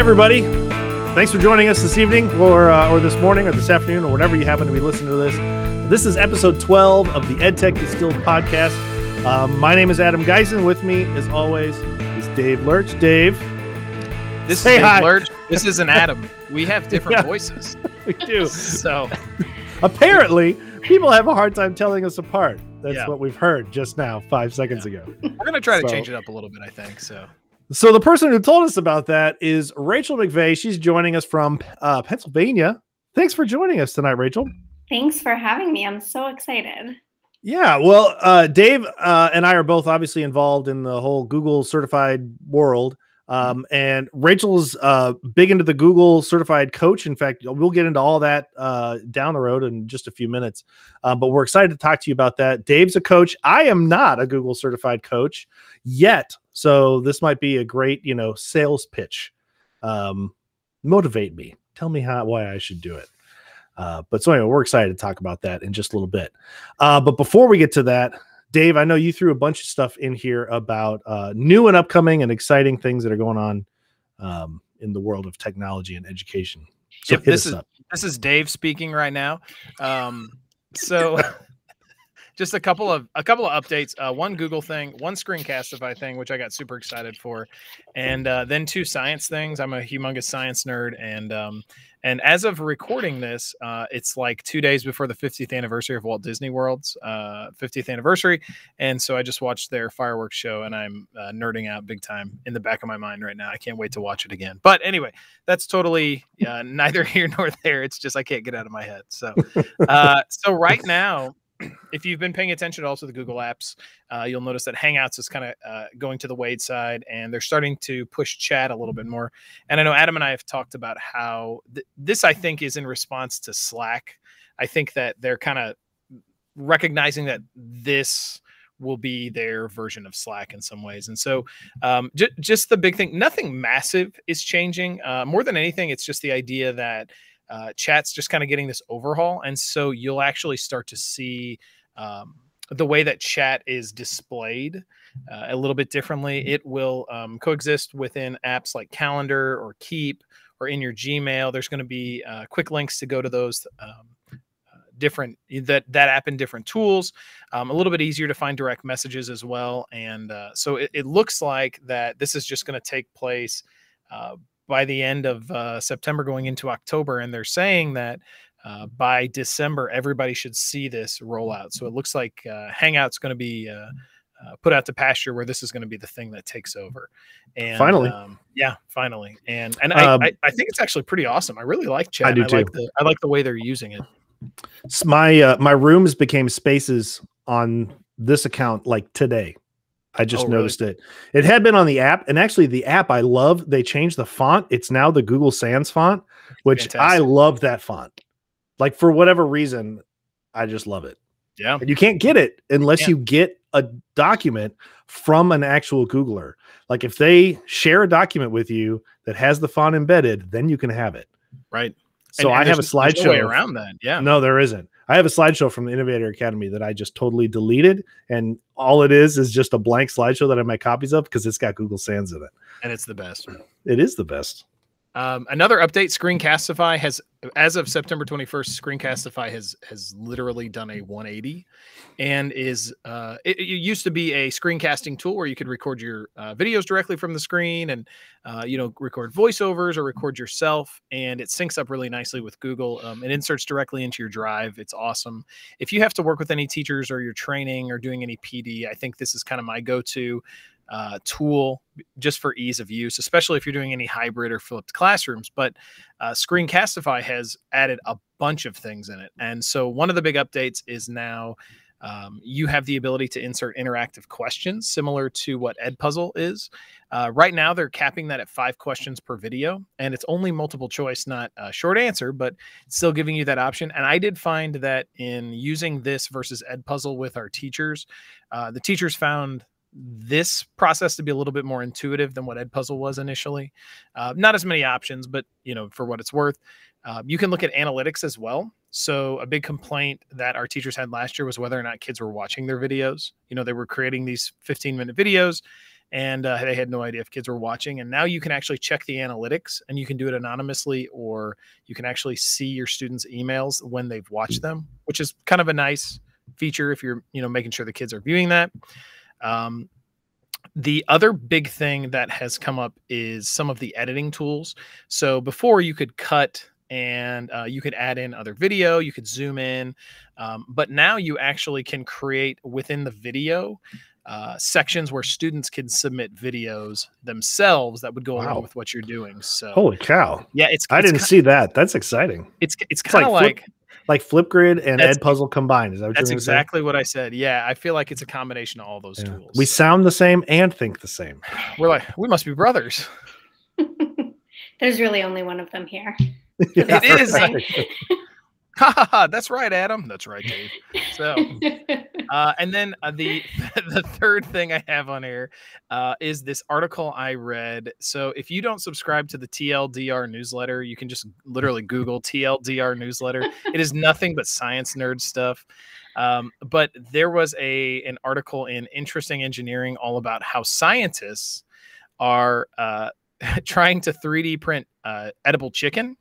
Hey, everybody. Thanks for joining us this evening or, uh, or this morning or this afternoon or whenever you happen to be listening to this. This is episode 12 of the EdTech Distilled podcast. Um, my name is Adam Geisen. With me, as always, is Dave Lurch. Dave. This is Dave hi. Lurch. This is an Adam. We have different Yeah. voices. We do. So Apparently, people have a hard time telling us apart. That's Yeah. what we've heard just now, five seconds ago. we're gonna try to change it up a little bit, I think. So So the person who told us about that is Rachel McVeagh. She's joining us from uh, Pennsylvania. Thanks for joining us tonight, Rachel. Thanks for having me. I'm so excited. Yeah, well, uh, Dave uh, and I are both obviously involved in the whole Google certified world. Um, and Rachel's uh, big into the Google certified coach. In fact, we'll get into all that uh, down the road in just a few minutes. Uh, but we're excited to talk to you about that. Dave's a coach. I am not a Google certified coach yet. So this might be a great, you know, sales pitch. Um, motivate me. Tell me how why I should do it. Uh, but so anyway, we're excited to talk about that in just a little bit. Uh, but before we get to that, Dave, I know you threw a bunch of stuff in here about uh, new and upcoming and exciting things that are going on um, in the world of technology and education. So Yep, this is- up. this is Dave speaking right now. Um, so just a couple of a couple of updates. Uh, one Google thing, one Screencastify thing, which I got super excited for, and uh, then two science things. I'm a humongous science nerd, and um, and as of recording this, uh, it's like two days before the 50th anniversary of Walt Disney World's uh, 50th anniversary, and so I just watched their fireworks show, and I'm uh, nerding out big time in the back of my mind right now. I can't wait to watch it again. But anyway, that's totally uh, neither here nor there. It's just I can't get out of my head. So, uh, so right now, if you've been paying attention also to the Google apps, uh, you'll notice that Hangouts is kind of uh, going to the Wade side, and they're starting to push chat a little bit more. And I know Adam and I have talked about how th- this, I think, is in response to Slack. I think that they're kind of recognizing that this will be their version of Slack in some ways. And so, um, j- just the big thing, nothing massive is changing. Uh, more than anything, it's just the idea that uh, chat's just kind of getting this overhaul. And so you'll actually start to see um, the way that chat is displayed uh, a little bit differently. It will um, coexist within apps like Calendar or Keep or in your Gmail. There's going to be uh, quick links to go to those. Um, uh, different that that app in different tools um, a little bit easier to find direct messages as well and uh, so it, it looks like that this is just going to take place uh, by the end of uh, september going into october and they're saying that uh, by december everybody should see this rollout. so it looks like uh, hangout's going to be uh, uh, put out to pasture where this is going to be the thing that takes over and Finally. um, yeah finally and and Um, I, I, I think it's actually pretty awesome i really like chat do I like too. the i like the way they're using it My uh, my rooms became spaces on this account like today. I just Oh, really? noticed it. It had been on the app, and actually, the app I love. They changed the font. It's now the Google Sans font, which I love that font. Like for whatever reason, I just love it. yeah And you can't get it unless Yeah. you get a document from an actual Googler. Like if they share a document with you that has the font embedded, then you can have it. right So And- I and have a there's no slideshow. around that yeah No, there isn't. I have a slideshow from the Innovator Academy that I just totally deleted, and all it is is just a blank slideshow that I make copies of because it's got Google Sans in it. and it's the best It is the best. Um, another update: Screencastify has, as of September 21st, Screencastify has has literally done a 180, and is uh, it, it used to be a screencasting tool where you could record your uh, videos directly from the screen, and uh, you know record voiceovers or record yourself, and it syncs up really nicely with Google. Um, it inserts directly into your Drive. It's awesome. If you have to work with any teachers or you're training or doing any PD, I think this is kind of my go-to uh, tool just for ease of use, especially if you're doing any hybrid or flipped classrooms. But uh, Screencastify has added a bunch of things in it. And so one of the big updates is now um, you have the ability to insert interactive questions similar to what Edpuzzle is. Uh, right now, they're capping that at five questions per video, and it's only multiple choice, not a short answer, but still giving you that option. And I did find that in using this versus Edpuzzle with our teachers, uh, the teachers found this process to be a little bit more intuitive than what Edpuzzle was initially. Uh, not as many options, but you know, for what it's worth, uh, you can look at analytics as well. So a big complaint that our teachers had last year was whether or not kids were watching their videos. You know, they were creating these 15 minute videos and uh, they had no idea if kids were watching. And now you can actually check the analytics, and you can do it anonymously, or you can actually see your students' emails when they've watched them, which is kind of a nice feature if you're you know making sure the kids are viewing that. Um, the other big thing that has come up is some of the editing tools. So before you could cut and uh, you could add in other video, you could zoom in, um, but now you actually can create within the video uh, sections where students can submit videos themselves that would go Wow. along with what you're doing. So Holy cow! yeah, it's I it's didn't ki- see that. That's exciting. it's it's like kind of flip- like Like Flipgrid and That's- Edpuzzle combined. Is that what that's you're gonna say? exactly what I said. Yeah, I feel like it's a combination of all those Yeah. tools. We sound the same and think the same. We're like we must be brothers. There's really only one of them here. Yeah, It is. right. Ha ha ha! That's right, Adam. That's right, Dave. So, uh, and then uh, the the third thing I have on air uh, is this article I read. So, if you don't subscribe to the TLDR newsletter, you can just literally Google TLDR newsletter. It is nothing but science nerd stuff. Um, but there was a an article in Interesting Engineering all about how scientists are uh, trying to 3D print uh, edible chicken,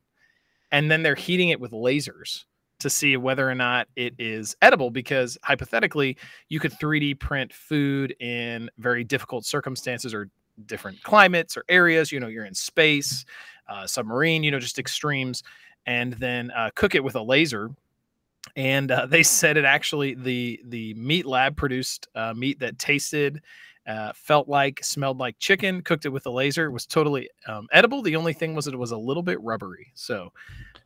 and then they're heating it with lasers to see whether or not it is edible because hypothetically you could 3D print food in very difficult circumstances or different climates or areas. You know you're in space uh, submarine you know just extremes and then uh, cook it with a laser. And uh, they said it actually the the meat lab produced uh, meat that tasted uh, felt like smelled like chicken cooked it with a laser it was totally um, edible the only thing was it was a little bit rubbery so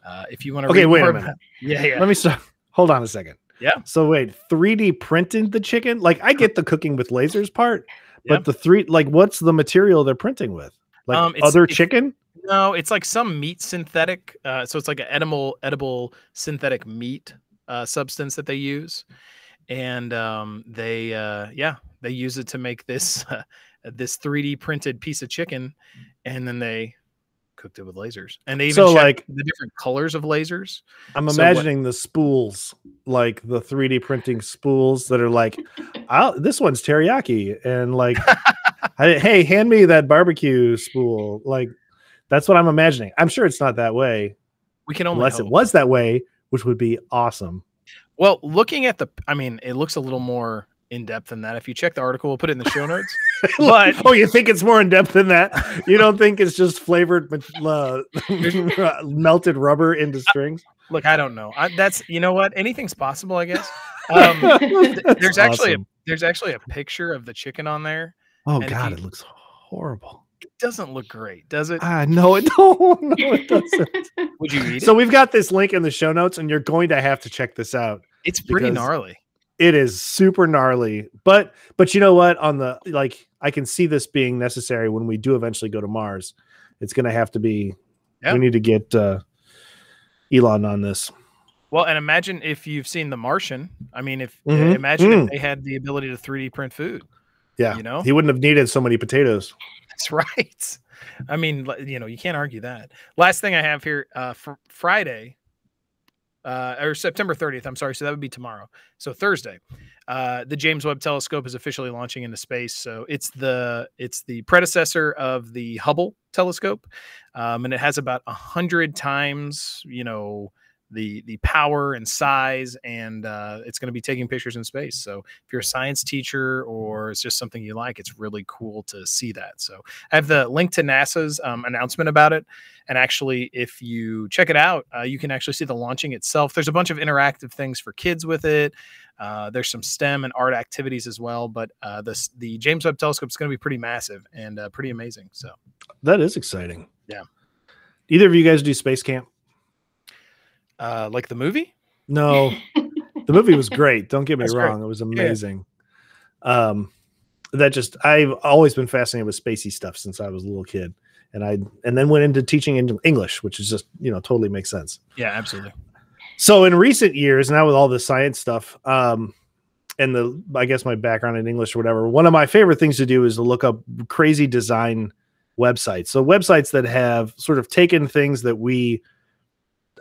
uh, if you want to Okay, wait a minute. yeah yeah Let me stop. Hold on a second. Yeah. So wait, 3D printed the chicken? Like I get the cooking with lasers part, but Yep. the three like what's the material they're printing with? Like Um, other chicken? No, it's like some meat synthetic. Uh, so it's like an edible, edible synthetic meat uh, substance that they use, and um, they, uh, yeah, they use it to make this uh, this 3D printed piece of chicken, and then they cooked it with lasers, and they even So, like- the different colors of lasers. I'm So what- imagining the spools, like the 3D printing spools that are like, I'll, this one's teriyaki, and like, I- hey, hand me that barbecue spool. Like, that's what I'm imagining. I'm sure it's not that way, We can only unless hope. it was that way, which would be awesome. Well, looking at the, I mean, it looks a little more in depth than that. If you check the article, we'll put it in the show notes. But- oh, you think it's more in depth than that? You don't think it's just flavored uh, melted rubber into strings? Look, I don't know. I, that's you know what, anything's possible, I guess. Um, That's there's actually a, there's actually a picture of the chicken on there. oh god, you- it looks horrible. It doesn't look great, does it? Ah, no, it don't. No, it doesn't. Would you eat so it? we've got this link in the show notes, and you're going to have to check this out. It's pretty gnarly. It is super gnarly, but but you know what? On the like, I can see this being necessary when we do eventually go to Mars. It's going to have to be. Yeah. We need to get uh, Elon on this. Well, and imagine if you've seen The Martian. I mean, if uh, Mhm. imagine Mm. if they had the ability to 3D print food. Yeah, You know? he wouldn't have needed so many potatoes. That's right. I mean, you know, you can't argue that. Last thing I have here uh, for Friday, uh, or September 30th. I'm sorry. So that would be tomorrow. So Thursday, uh, the James Webb Telescope is officially launching into space. So it's the it's the predecessor of the Hubble telescope, um, and it has about a hundred times, you know, the the power and size, and uh, it's going to be taking pictures in space. So if you're a science teacher or it's just something you like, it's really cool to see that. So I have the link to NASA's um, announcement about it. And actually, if you check it out, uh, you can actually see the launching itself. There's a bunch of interactive things for kids with it. Uh, there's some STEM and art activities as well. But uh, this, the James Webb Telescope is going to be pretty massive and uh, pretty amazing. So That is exciting. Yeah. Either of you guys do space camp? Uh, like the movie, No, the movie was great. Don't get me That's great. wrong; it was amazing. Um, that just I've always been fascinated with spacey stuff since I was a little kid, and I and then went into teaching English, which is just you know totally makes sense. yeah, absolutely. So in recent years, now with all the science stuff, um, and the I guess my background in English or whatever, one of my favorite things to do is to look up crazy design websites. So websites that have sort of taken things that we,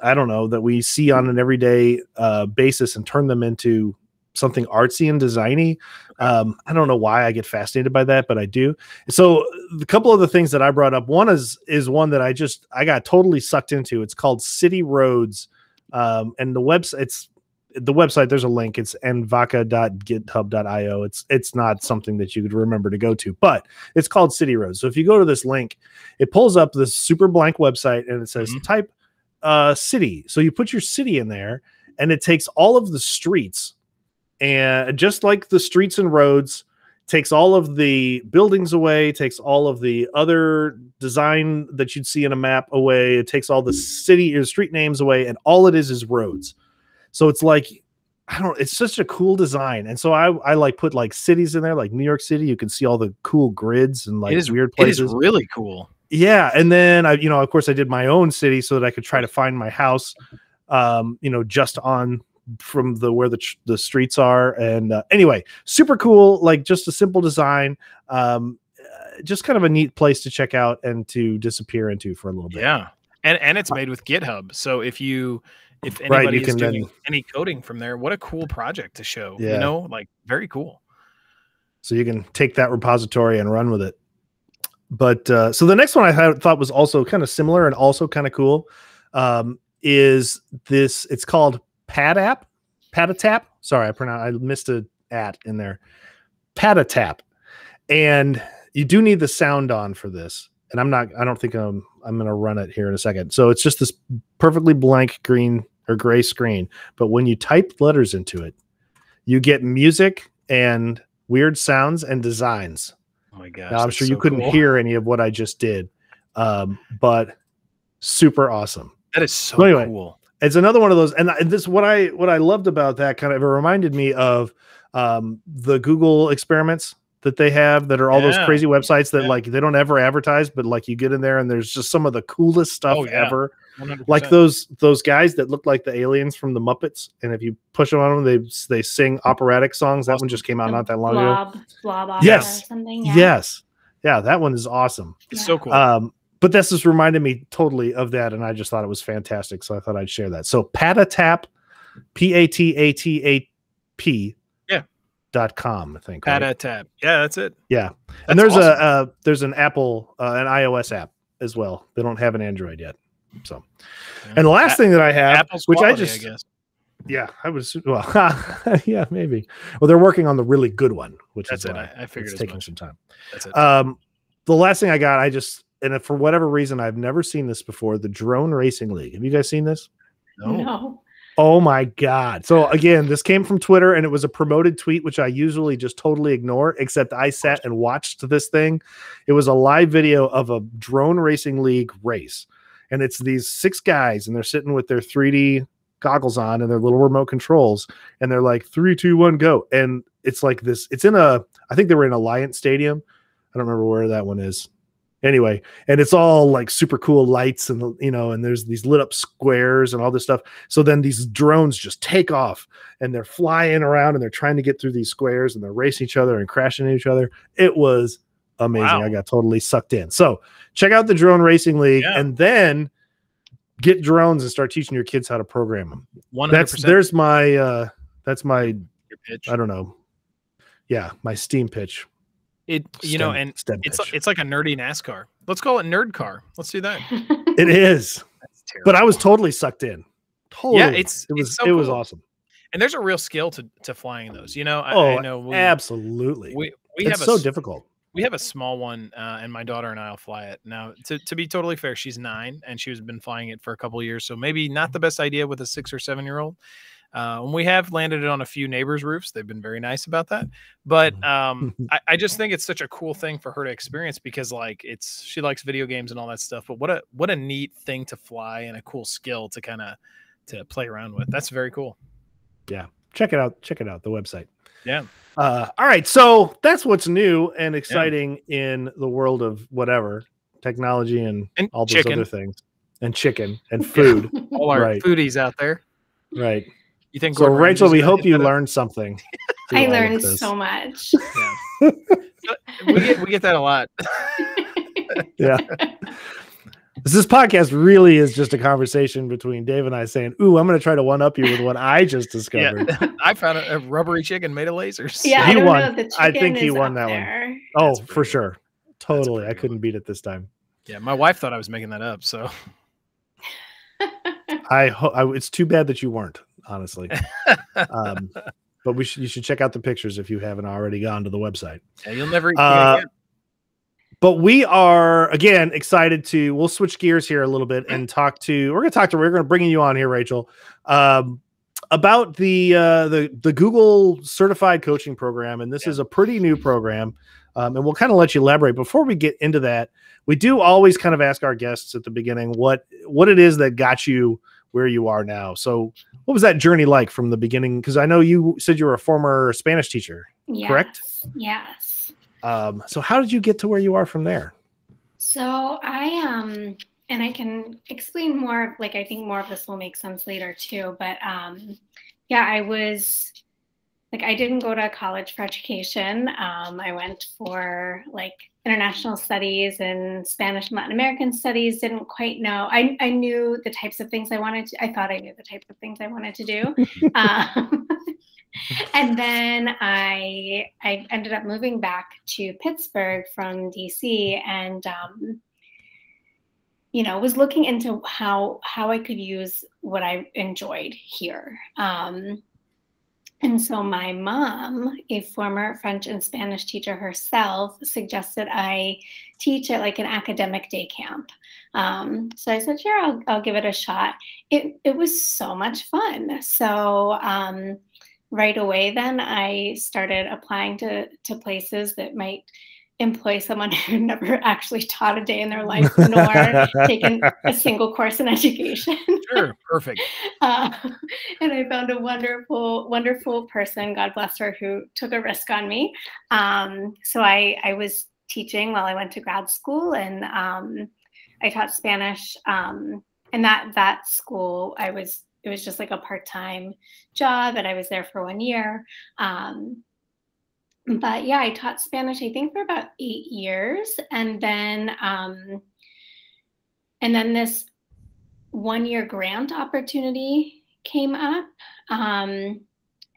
I don't know, that we see on an everyday uh, basis and turn them into something artsy and designy. Um, I don't know why I get fascinated by that, but I do. So the couple of the things that I brought up, one is is one that I just I got totally sucked into. It's called City Roads, um, and the website it's the website. There's a link. It's anvaka.github.io. It's it's not something that you could remember to go to, but it's called City Roads. So if you go to this link, it pulls up this super blank website and it says Mhm. type uh city. So you put your city in there, and it takes all of the streets and just like the streets and roads takes all of the buildings away takes all of the other design that you'd see in a map away it takes all the city or street names away and all it is is roads so it's like i don't it's such a cool design and so i i like put like cities in there like new york city you can see all the cool grids and like it is weird It is places really cool. Yeah and then i you know of course i did my own city so that i could try to find my house um you know just on from the where the the streets are and uh, anyway super cool like just a simple design um uh, just kind of a neat place to check out and to disappear into for a little bit Yeah, and and it's made with GitHub. So if you if Right, anybody you is can doing then- any coding from there, what a cool project to show. Yeah. You know, like very cool. so you can take that repository and run with it but uh, so the next one i had, thought was also kind of similar and also kind of cool um, is this it's called pad app Patatap? Sorry i pronounced i missed a at in there. Patatap. And you do need the sound on for this. And i'm not i don't think i'm i'm going to run it here in a second. So it's just this perfectly blank green or gray screen. But when you type letters into it you get music and weird sounds and designs Oh my gosh. now i'm sure you so couldn't cool. hear any of what i just did um, but super awesome that is so So anyway, cool. it's another one of those and, this what i what i loved about that kind of it reminded me of um the google experiments that they have that are all those crazy websites that yeah. like they don't ever advertise but like you get in there and there's just some of the coolest stuff Oh, yeah. ever 100%. like those those guys that look like the aliens from the muppets and if you push them on them they they sing operatic songs that one just came out The not that long ago blob, blob opera Yes. or something. Yeah. yes yeah that one is awesome It's so cool. um, but this just reminded me totally of that, and I just thought it was fantastic. So I thought I'd share that. So Patatap, P A T A T A P, Yeah. dot com. I think. right? Pata tab. Yeah, that's it. Yeah, That's and there's awesome. a uh, there's an Apple uh, an iOS app as well. They don't have an Android yet. So, Yeah. and the last A- thing that I have, Apple's which quality, I just guess. yeah, I was well, yeah, maybe. Well, they're working on the really good one, which That's is it. I, I figured it's taking much. some time. That's it. Um, the last thing I got, I just and if for whatever reason I've never seen this before. The Drone Racing League. Have you guys seen this? no. No. Oh my god! So again, this came from Twitter, and it was a promoted tweet, which I usually just totally ignore. Except I sat and watched this thing. It was a live video of a drone racing league race, and it's these six guys, and they're sitting with their 3D goggles on and their little remote controls, and they're like three, two, one, go, and it's like this. It's in a, I think they were in Allianz Stadium. I don't remember where that one is. Anyway, and it's all like super cool lights and you know, and there's these lit up squares and all this stuff. So then these drones just take off and they're flying around and they're trying to get through these squares and they're racing each other and crashing into each other. It was amazing. Wow. I got totally sucked in. So check out the Drone Racing League Yeah. and then get drones and start teaching your kids how to program them. One That's there's my uh that's my your pitch. I don't know. Yeah, my steam pitch. It you know, and it's pitch. it's like a nerdy NASCAR. Let's call it nerd car. Let's do that. it is. But I was totally sucked in. Totally. it's- it it's was so it was cool. awesome. and there's a real skill to to flying those. You know, I, Oh, I know we, Absolutely. we we it's have so s- difficult. We have a small one, uh, and my daughter and I'll fly it. Now, to, to be totally fair, she's nine and she's been flying it for a couple of years, so maybe not the best idea with a six or seven year old. Uh, and we have landed it on a few neighbors' roofs. They've been very nice about that. But um, I, I just think it's such a cool thing for her to experience because, like, it's she likes video games and all that stuff. But what a what a neat thing to fly and a cool skill to kind of to play around with. That's very cool. Yeah, check it out check it out the website Yeah. uh all right so that's what's new and exciting in the world of whatever technology and, And all those chicken. other things and chicken and food All our Right. foodies out there. right You think? so Gordon rachel we hope you that up? learned something I learned so much. we get we get that a lot. yeah This podcast really is just a conversation between Dave and I saying, "Ooh, I'm going to try to one up you with what I just discovered." Yeah, I found a, a, rubbery chicken made of lasers. Yeah, He I don't won. know. The I think he won up that one. there. oh, That's for pretty sure, totally. I couldn't beat it this time. yeah. My wife thought I was making that up. So I, ho- I it's too bad that you weren't, honestly. um, but we should you should check out the pictures if you haven't already gone to the website. yeah, you'll never eat Uh, again. But we are again excited to. We'll switch gears here a little bit and talk to. We're going to talk to. We're going to bring you on here, Rachel, um, about the uh, the the Google Certified Coaching Program, and this Yeah. is a pretty new program. Um, and we'll kind of let you elaborate. Before we get into that, we do always kind of ask our guests at the beginning what what it is that got you where you are now. So, what was that journey like from the beginning? Because I know you said you were a former Spanish teacher. Correct? Yes, Yes. Um, so, how did you get to where you are from there? So I um and I can explain more like I think more of this will make sense later too, but um yeah, I was like I didn't go to college for education. Um I went for like international studies and Spanish and Latin American studies, didn't quite know. I I knew the types of things I wanted to I thought I knew the types of things I wanted to do. um, and then I I ended up moving back to Pittsburgh from DC and um, you know was looking into how how I could use what I enjoyed here. Um, and so my mom, a former French and Spanish teacher herself, suggested I teach at like an academic day camp. Um, so I said, sure, I'll, I'll give it a shot. It, it was so much fun. So um, right away then I started applying to to places that might employ someone who never actually taught a day in their life nor taken a single course in education. Sure, perfect. Uh, and I found a wonderful, wonderful person, God bless her, who took a risk on me. Um, so I, I was teaching while I went to grad school, and um, I taught Spanish. Um, and that that school, I was it was just like a part time job, and I was there for one year. Um, but yeah, I taught Spanish. I think for about eight years, and then um, and then this one year grant opportunity came up. Um,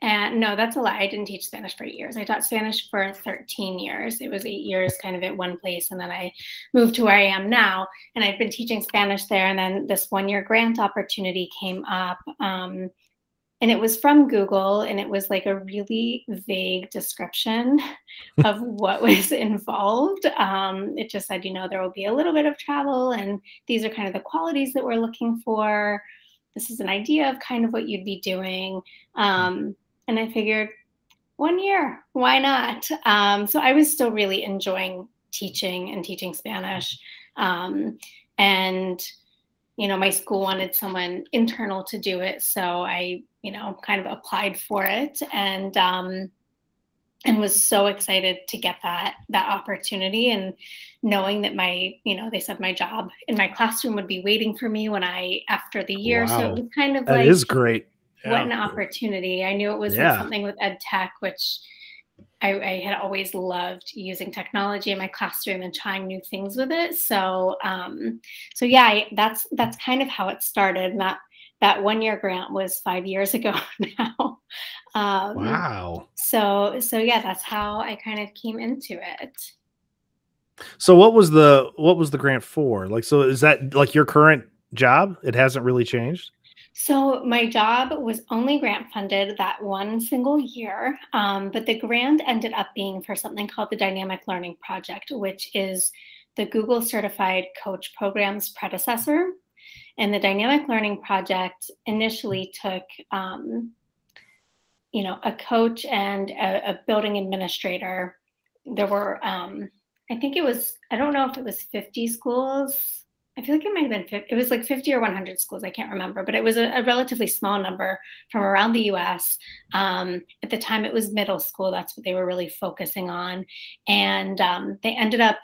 and no, that's a lie. I didn't teach Spanish for eight years. I taught Spanish for 13 years. It was eight years kind of at one place. And then I moved to where I am now. And I've been teaching Spanish there. And then this one year grant opportunity came up. Um, and it was from Google. And it was like a really vague description of what was involved. Um, it just said, you know, there will be a little bit of travel. And these are kind of the qualities that we're looking for. This is an idea of kind of what you'd be doing. Um, and I figured, one year, why not? Um, so I was still really enjoying teaching and teaching Spanish. Um, and, you know, my school wanted someone internal to do it. So I, you know, kind of applied for it and, um, and was so excited to get that that opportunity and knowing that my you know they said my job in my classroom would be waiting for me when i after the year so it was kind of That like is great. What an opportunity i knew it was Yeah. something with ed tech which I, I had always loved using technology in my classroom and trying new things with it so um so yeah I, that's that's kind of how it started and that that one year grant was five years ago now um Wow. so so yeah that's how i kind of came into it So what was the what was the grant for? Like so is that like your current job? It hasn't really changed? So my job was only grant funded that one single year um, but the grant ended up being for something called the dynamic learning project which is the google certified coach program's predecessor. And the dynamic learning project initially took um, you know a coach and a, a building administrator. There were um, i think it was i don't know if it was 50 schools i feel like it might have been 50, it was like 50 or 100 schools i can't remember but it was a, a relatively small number from around the us um, at the time it was middle school that's what they were really focusing on and um, they ended up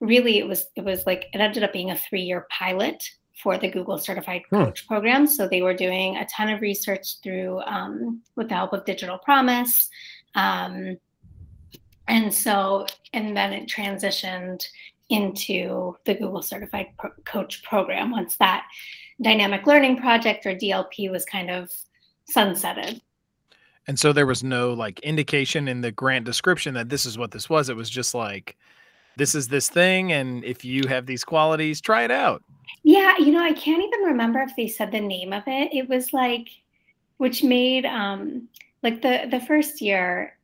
really it was it was like it ended up being a three-year pilot for the Google Certified Hmm. Coach program. So they were doing a ton of research through um, with the help of Digital Promise. Um, and so, and then it transitioned into the Google Certified Pro- Coach program once that dynamic learning project or DLP was kind of sunsetted. And so there was no like indication in the grant description that this is what this was. It was just like, this is this thing. And if you have these qualities, try it out. Yeah, you know, I can't even remember if they said the name of it. It was like, which made um like the the first year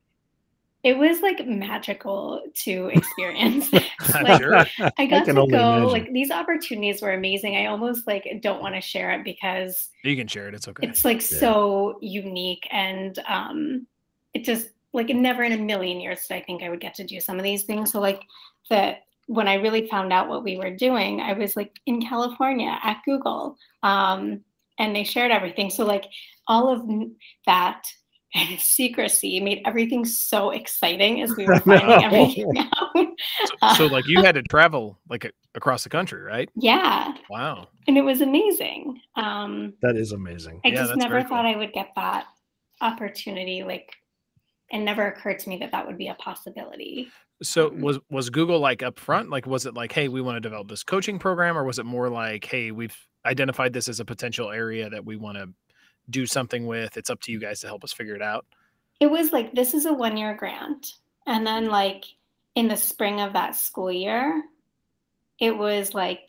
it was like magical to experience. like Sure. I got can to go imagine. like these opportunities were amazing. I almost like don't want to share it because You can share it. It's okay. it's like Yeah. so unique and um it just like never in a million years did I think I would get to do some of these things. So like the when I really found out what we were doing, I was like in California at Google. Um and they shared everything. So like all of n- that secrecy made everything so exciting as we were finding know. everything out. so, so, like you had to travel like across the country, right? yeah, Wow. and it was amazing. Um that is amazing. I Yeah, just never thought cool. I would get that opportunity. Like, it never occurred to me that that would be a possibility. So was was Google like upfront? Like, was it like, hey, we want to develop this coaching program, or was it more like, hey, we've identified this as a potential area that we want to do something with? It's up to you guys to help us figure it out. It was like, this is a one year grant. And then, mm-hmm. like, in the spring of that school year, it was like,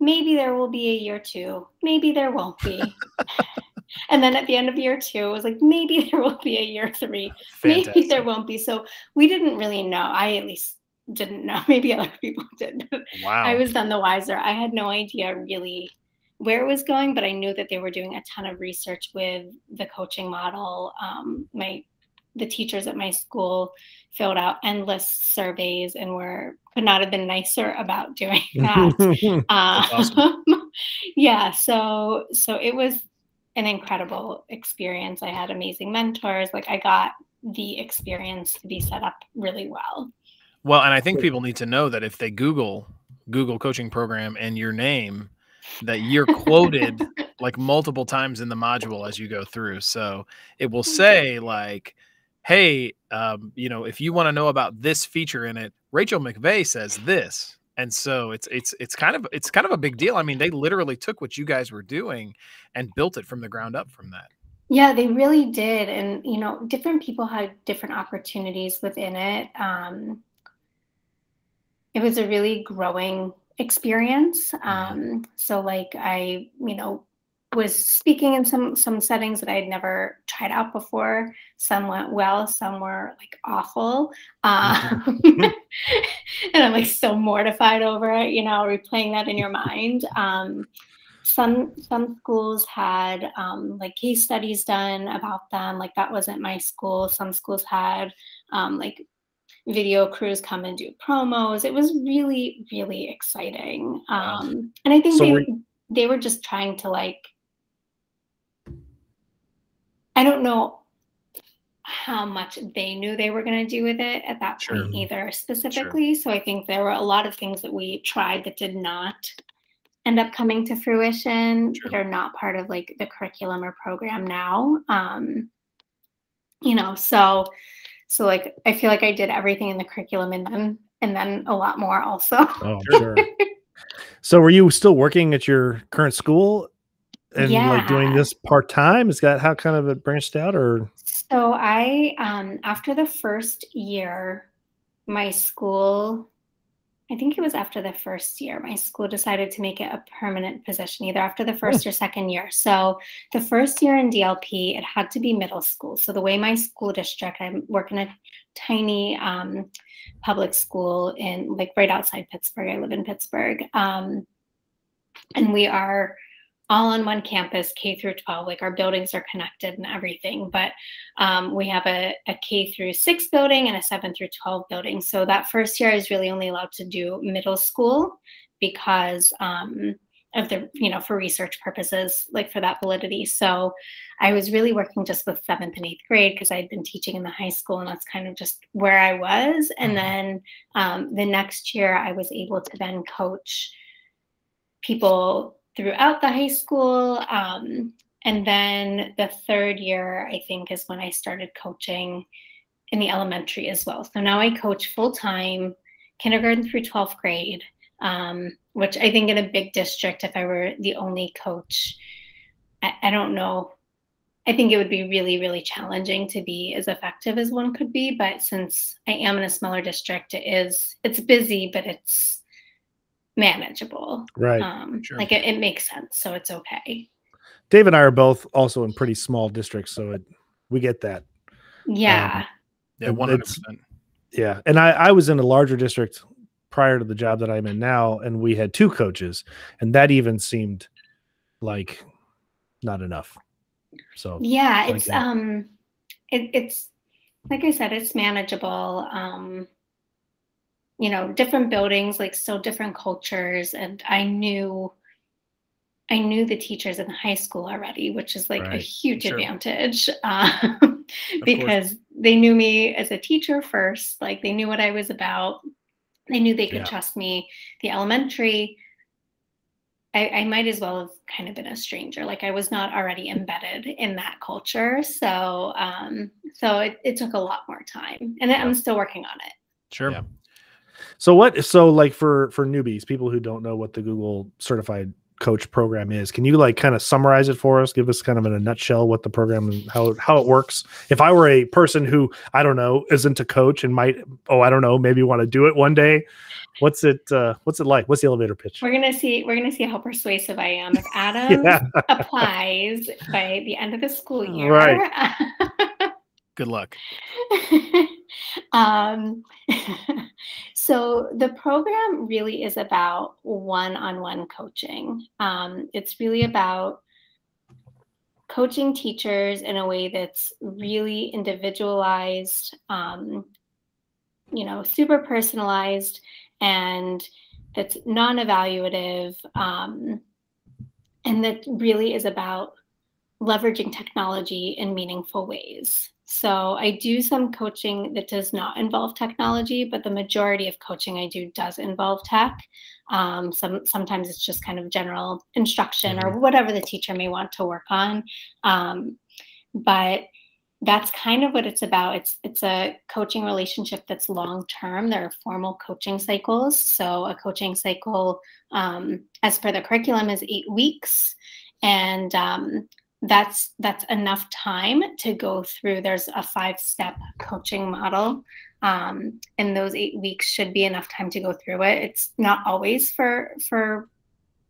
maybe there will be a year two, maybe there won't be. and then at the end of year two, it was like, maybe there will be a year three. maybe there won't be. So we didn't really know. I at least didn't know. Maybe other people did. Wow. I was none the wiser. I had no idea really where it was going, but I knew that they were doing a ton of research with the coaching model. Um, my the teachers at my school filled out endless surveys and were could not have been nicer about doing that. Um, yeah, so so it was an incredible experience. I had amazing mentors. Like I got the experience to be set up really well. Well, and I think people need to know that if they Google Google coaching program and your name, that you're quoted like multiple times in the module as you go through. So it will say like, "Hey, um, you know, if you want to know about this feature in it, Rachel McVeagh says this." And so it's it's it's kind of it's kind of a big deal. I mean, they literally took what you guys were doing and built it from the ground up from that. Yeah, they really did. And, you know, different people had different opportunities within it. Um, it was a really growing experience. Um, so like I, you know, was speaking in some some settings that I had never tried out before. Some went well, some were like awful. Um, and I'm like so mortified over it, you know, replaying that in your mind. Um, some some schools had um, like case studies done about them like that wasn't my school some schools had um, like video crews come and do promos. It was really really exciting. Um, and i think So they, were- they were just trying to like i don't know how much they knew they were going to do with it at that Sure. point either specifically. So i think there were a lot of things that we tried that did not end up coming to fruition Sure. that are not part of like the curriculum or program now. Um you know so so like i feel like i did everything in the curriculum and then and then a lot more also Oh, sure. so, were you still working at your current school and like doing this part time? Is that how kind of it branched out, or so i um after the first year my school i think it was after the first year my school decided to make it a permanent position either after the first or second year. So the first year in dlp it had to be middle school. So the way my school district i work in a tiny um, public school in like right outside pittsburgh. I live in pittsburgh. Um, and we are all on one campus k through 12 like our buildings are connected and everything but um, we have a, a K through six building and a seven through 12 building. So that first year I was really only allowed to do middle school because um, of the, you know, for research purposes, like for that validity. So I was really working just with seventh and eighth grade because I had been teaching in the high school and that's kind of just where I was. And Mhm. then um, the next year I was able to then coach people throughout the high school. Um, and then the third year, I think, is when I started coaching in the elementary as well. So now I coach full time kindergarten through 12th grade, um, which I think in a big district, if I were the only coach, I, I don't know. I think it would be really, really challenging to be as effective as one could be. But since I am in a smaller district, it is it's busy, but it's manageable. Right. Um, sure. Like it, it makes sense, so it's okay. Dave and I are both also in pretty small districts, so it, we get that. Yeah. Um, yeah, one hundred percent. Yeah, and I I was in a larger district prior to the job that I'm in now, and we had two coaches, and that even seemed like not enough. So yeah, it's like um, it, it's like I said, it's manageable. Um, you know, different buildings, like so different cultures, and I knew I knew the teachers in high school already, which is like right. a huge sure. advantage um, because they knew me as a teacher first. Like they knew what I was about. They knew they could yeah. trust me. The elementary, I, I, might as well have kind of been a stranger. Like I was not already embedded in that culture. So, um, so it, it took a lot more time, and yeah. I'm still working on it. Sure. Yeah. So what? So like for for newbies, people who don't know what the Google certified coach program is. Can you like kind of summarize it for us? Give us kind of in a nutshell what the program and how how it works. If I were a person who I don't know isn't a coach and might oh I don't know maybe want to do it one day, what's it uh, what's it like? What's the elevator pitch? We're gonna see we're gonna see how persuasive I am. If Adam yeah. applies by the end of the school year, right? Good luck. um, so the program really is about one-on-one coaching. Um, it's really about coaching teachers in a way that's really individualized, um, you know, super personalized, and that's non-evaluative, um, and that really is about leveraging technology in meaningful ways. So I do some coaching that does not involve technology, but the majority of coaching I do does involve tech. Um, some sometimes it's just kind of general instruction or mm-hmm. whatever the teacher may want to work on. Um, but that's kind of what it's about. It's it's a coaching relationship that's long term. There are formal coaching cycles. So a coaching cycle, um, as per the curriculum, is eight weeks, and um, that's that's enough time to go through. There's a five step coaching model um, and those eight weeks should be enough time to go through it. It's not always for for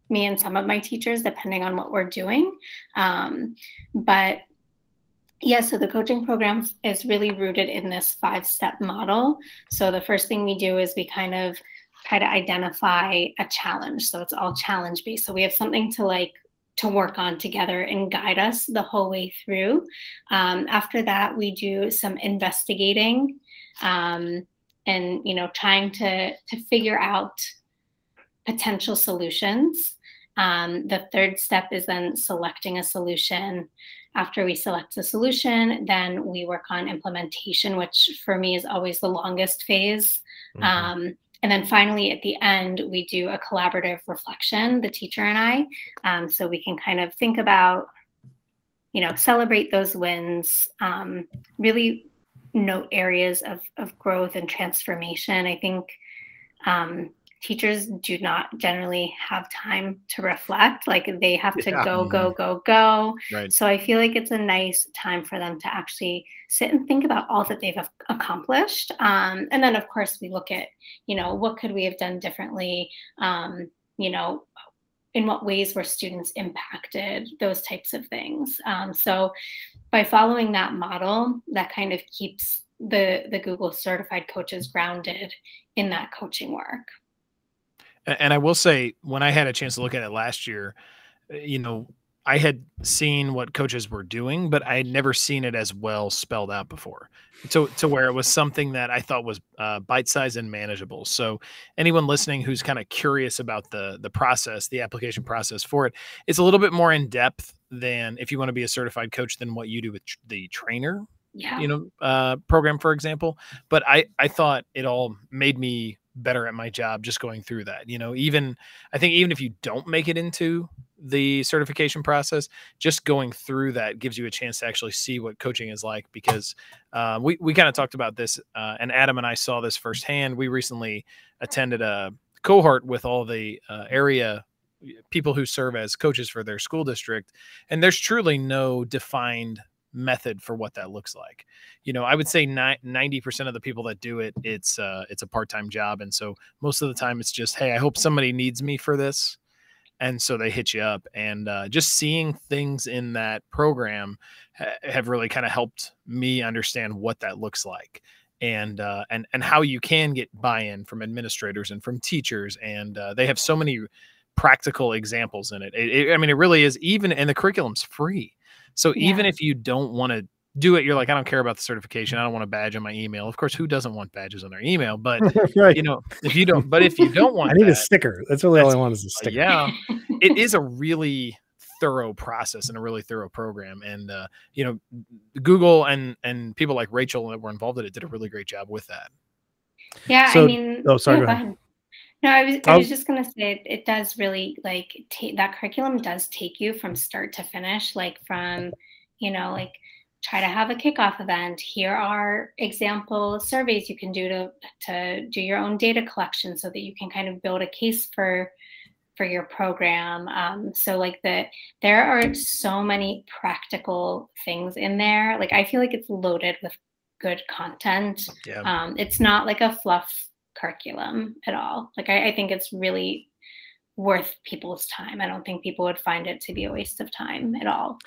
me and some of my teachers depending on what we're doing. Um, but yeah so the coaching program is really rooted in this five step model. So the first thing we do is we kind of try to identify a challenge. So it's all challenge based so we have something to like to work on together and guide us the whole way through. Um, after that, we do some investigating um, and you know trying to to figure out potential solutions. Um, the third step is then selecting a solution. After we select the solution, then we work on implementation, which for me is always the longest phase. Mm-hmm. And then finally, at the end, we do a collaborative reflection, the teacher and I, um, so we can kind of think about, you know, celebrate those wins, um, really note areas of, of growth and transformation. I think um, teachers do not generally have time to reflect like they have to yeah. go go mm-hmm. go go right. so i feel like it's a nice time for them to actually sit and think about all that they've accomplished um, and then of course we look at you know what could we have done differently um, you know in what ways were students impacted those types of things um, so by following that model that kind of keeps the the google certified coaches grounded in that coaching work and I will say, when I had a chance to look at it last year, uh, you know, I had seen what coaches were doing, but I had never seen it as well spelled out before. To to where it was something that I thought was uh, bite sized and manageable. So anyone listening who's kind of curious about the the process, the application process for it, it's a little bit more in depth than if you want to be a certified coach than what you do with tr- the trainer. Yeah. You know, uh, program for example. But I I thought it all made me better at my job just going through that. You know, even I think even if you don't make it into the certification process, just going through that gives you a chance to actually see what coaching is like. Because uh, we we kind of talked about this, uh, and Adam and I saw this firsthand. We recently attended a cohort with all the uh, area people who serve as coaches for their school district, and there's truly no defined method for what that looks like. You know, I would say 90% of the people that do it, it's uh, it's a part-time job. And so most of the time it's just, hey, I hope somebody needs me for this. And so they hit you up. And uh, just seeing things in that program ha- have really kind of helped me understand what that looks like and uh, and and how you can get buy-in from administrators and from teachers and uh, they have so many practical examples in it. It, it. I mean, it really is even, and the curriculum's free. So yeah. even if you don't want to do it, you're like, I don't care about the certification. I don't want a badge on my email. Of course, who doesn't want badges on their email? But right. you know, if you don't, but if you don't want, I need that, a sticker. That's really all I want is a sticker. Yeah, it is a really thorough process and a really thorough program. And uh, you know, Google and and people like Rachel that were involved in it did a really great job with that. Yeah, so, I mean, oh, sorry. Yeah, go ahead. No, I was, I was just going to say it, it, does really like take that curriculum does take you from start to finish, like from, you know, like try to have a kickoff event. Here are example surveys you can do to, to do your own data collection so that you can kind of build a case for, for your program. Um, so like the, there are so many practical things in there. Like I feel like it's loaded with good content. Yeah. Um, it's not like a fluff curriculum at all. Like I, I think it's really worth people's time. I don't think people would find it to be a waste of time at all.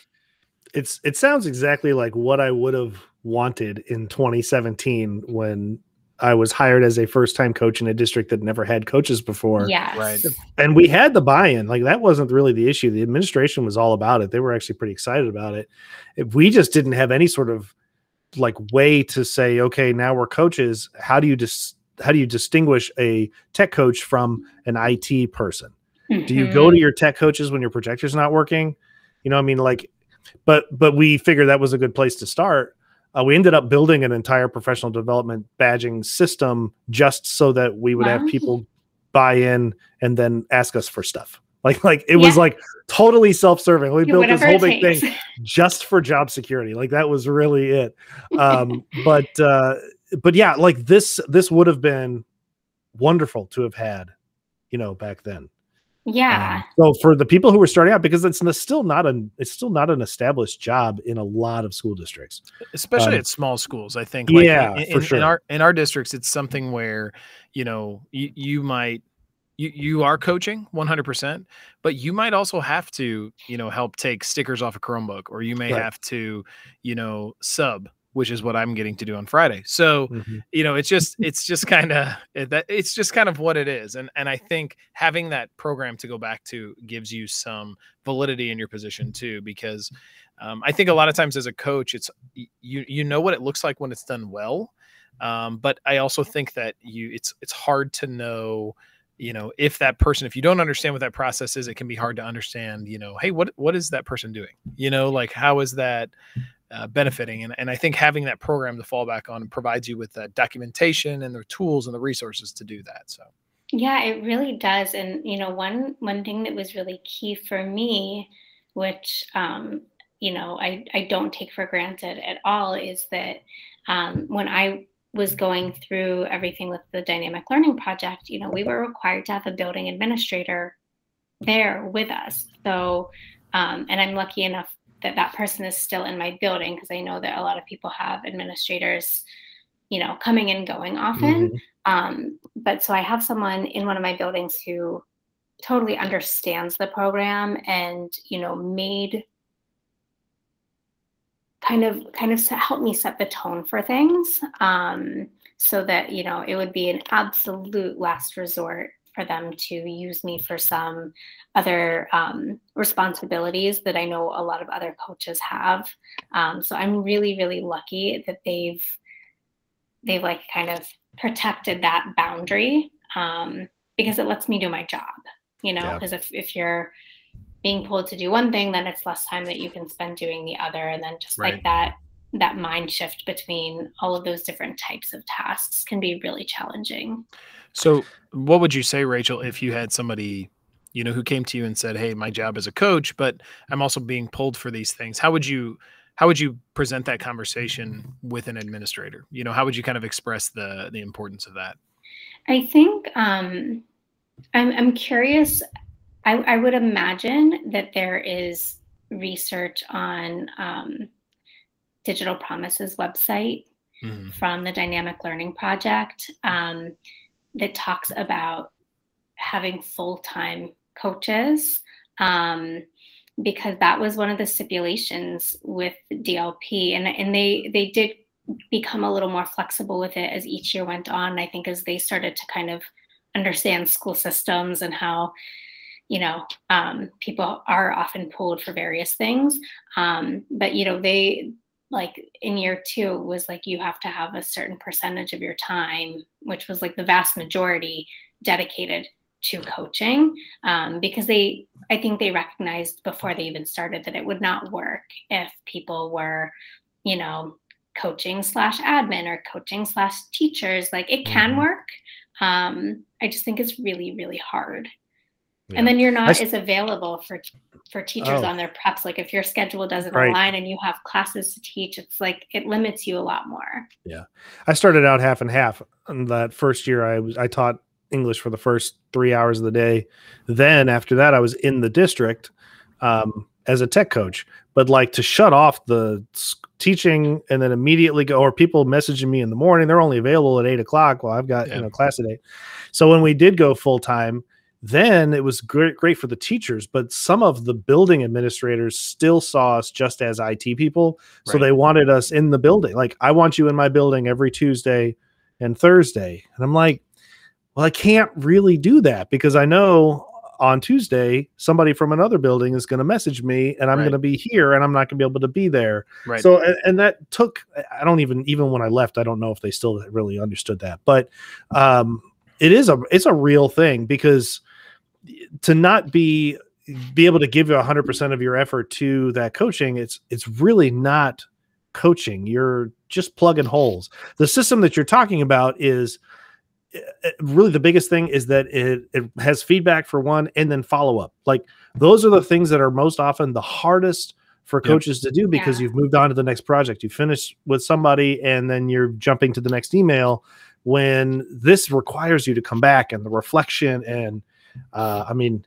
It's it sounds exactly like what I would have wanted in 2017 when I was hired as a first time coach in a district that never had coaches before. Yeah. Right. And we had the buy in. Like that wasn't really the issue. The administration was all about it. They were actually pretty excited about it. If we just didn't have any sort of like way to say, okay, now we're coaches. How do you just how do you distinguish a tech coach from an IT person? Mm-hmm. Do you go to mm-hmm. your tech coaches when your projector's not working? You know, I mean, like, but but we figured that was a good place to start. Uh, we ended up building an entire professional development badging system just so that we would wow. have people buy in and then ask us for stuff. Like, like it yeah. was like totally self-serving. We built this whole big thing just for job security. Like that was really it. Um, but uh, but yeah, like this this would have been wonderful to have had, you know, back then. Yeah. Um, so for the people who were starting out, because it's still not an it's still not an established job in a lot of school districts, especially um, at small schools. I think. Like yeah, in, for sure. In our in our districts, it's something where you know you, you might you, you are coaching 100% but you might also have to you know help take stickers off a chromebook or you may right. have to you know sub which is what I'm getting to do on Friday. So, mm-hmm. you know, it's just it's just kind of that it's just kind of what it is. And and I think having that program to go back to gives you some validity in your position too because um, I think a lot of times as a coach it's you you know what it looks like when it's done well. Um, but I also think that you it's it's hard to know you know if that person if you don't understand what that process is it can be hard to understand you know hey what what is that person doing you know like how is that uh, benefiting. And, and I think having that program to fall back on provides you with the documentation and the tools and the resources to do that. So. Yeah, it really does. And you know, one one thing that was really key for me, which um, you know I I don't take for granted at all, is that um, when I was going through everything with the dynamic learning project, you know, we were required to have a building administrator there with us. So, um, and I'm lucky enough that that person is still in my building because I know that a lot of people have administrators, you know, coming and going often. Mm-hmm. Um, but so I have someone in one of my buildings who totally understands the program and you know made kind of kind of help me set the tone for things um, so that you know it would be an absolute last resort for them to use me for some other um, responsibilities that I know a lot of other coaches have. Um, so I'm really, really lucky that they've they've like kind of protected that boundary um, because it lets me do my job. You know, because yeah. if if you're being pulled to do one thing, then it's less time that you can spend doing the other, and then just right. like that that mind shift between all of those different types of tasks can be really challenging. So, what would you say, Rachel, if you had somebody you know, who came to you and said, "Hey, my job is a coach, but I'm also being pulled for these things." How would you how would you present that conversation with an administrator? You know, how would you kind of express the the importance of that? I think um, I'm I'm curious. I, I would imagine that there is research on um, Digital Promises website mm-hmm. from the Dynamic Learning Project um, that talks about having full time coaches um, because that was one of the stipulations with DLP, and and they they did become a little more flexible with it as each year went on. I think as they started to kind of understand school systems and how you know um, people are often pulled for various things um, but you know they like in year two was like you have to have a certain percentage of your time which was like the vast majority dedicated to coaching um, because they i think they recognized before they even started that it would not work if people were you know coaching slash admin or coaching slash teachers. Like it can mm-hmm. work. Um, i just think it's really really hard yeah. and then you're not as available for for teachers oh. on their preps like if your schedule doesn't right. align and you have classes to teach it's like it limits you a lot more yeah i started out half and half and that first year i was i taught english for the first three hours of the day then after that i was in the district um, as a tech coach but like to shut off the teaching and then immediately go or people messaging me in the morning they're only available at eight o'clock Well, i've got yeah. you know class at eight so when we did go full time then it was great, great for the teachers, but some of the building administrators still saw us just as IT people. So right. they wanted us in the building. Like, I want you in my building every Tuesday and Thursday. And I'm like, well, I can't really do that because I know on Tuesday somebody from another building is going to message me and I'm right. going to be here and I'm not going to be able to be there. Right. So and, and, that took I don't even even when I left I don't know if they still really understood that. But um it is a it's a real thing because to not be be able to give you 100% of your effort to that coaching it's it's really not coaching you're just plugging holes the system that you're talking about is eh, eh, really the biggest thing is that it, it has feedback for one and then follow up like those are the things that are most often the hardest for coaches yep. to do because yeah. you've moved on to the next project you finish with somebody and then you're jumping to the next email when this requires you to come back and the reflection and uh, I mean,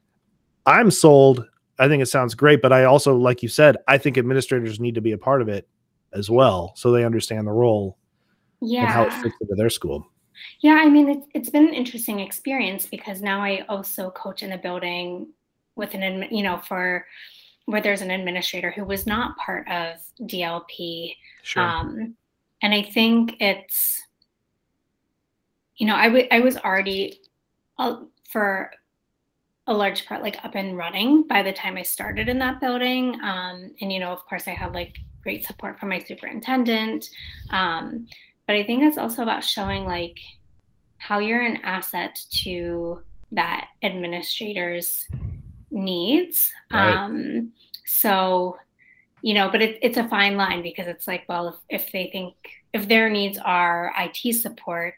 I'm sold. I think it sounds great, but I also, like you said, I think administrators need to be a part of it as well, so they understand the role yeah. and how it fits into their school. Yeah, I mean, it's, it's been an interesting experience because now I also coach in the building with an, you know, for where there's an administrator who was not part of DLP. Sure. Um, and I think it's, you know, I, w- I was already uh, for a large part like up and running by the time I started in that building. Um, and you know, of course, I had like great support from my superintendent. Um, but I think it's also about showing like how you're an asset to that administrator's needs. Right. Um, so, you know, but it, it's a fine line because it's like, well, if, if they think if their needs are IT support,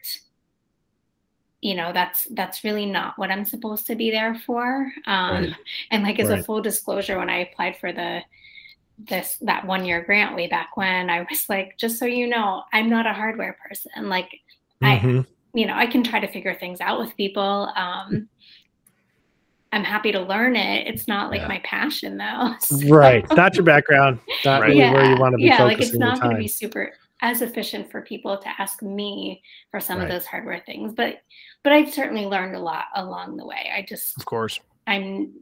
you know that's that's really not what i'm supposed to be there for um, right. and like as right. a full disclosure when i applied for the this that one year grant way back when i was like just so you know i'm not a hardware person like mm-hmm. i you know i can try to figure things out with people um, i'm happy to learn it it's not like yeah. my passion though so. right not your background not really yeah. where you want to be yeah like it's not going to be super as efficient for people to ask me for some right. of those hardware things but but I've certainly learned a lot along the way. I just, of course, I'm,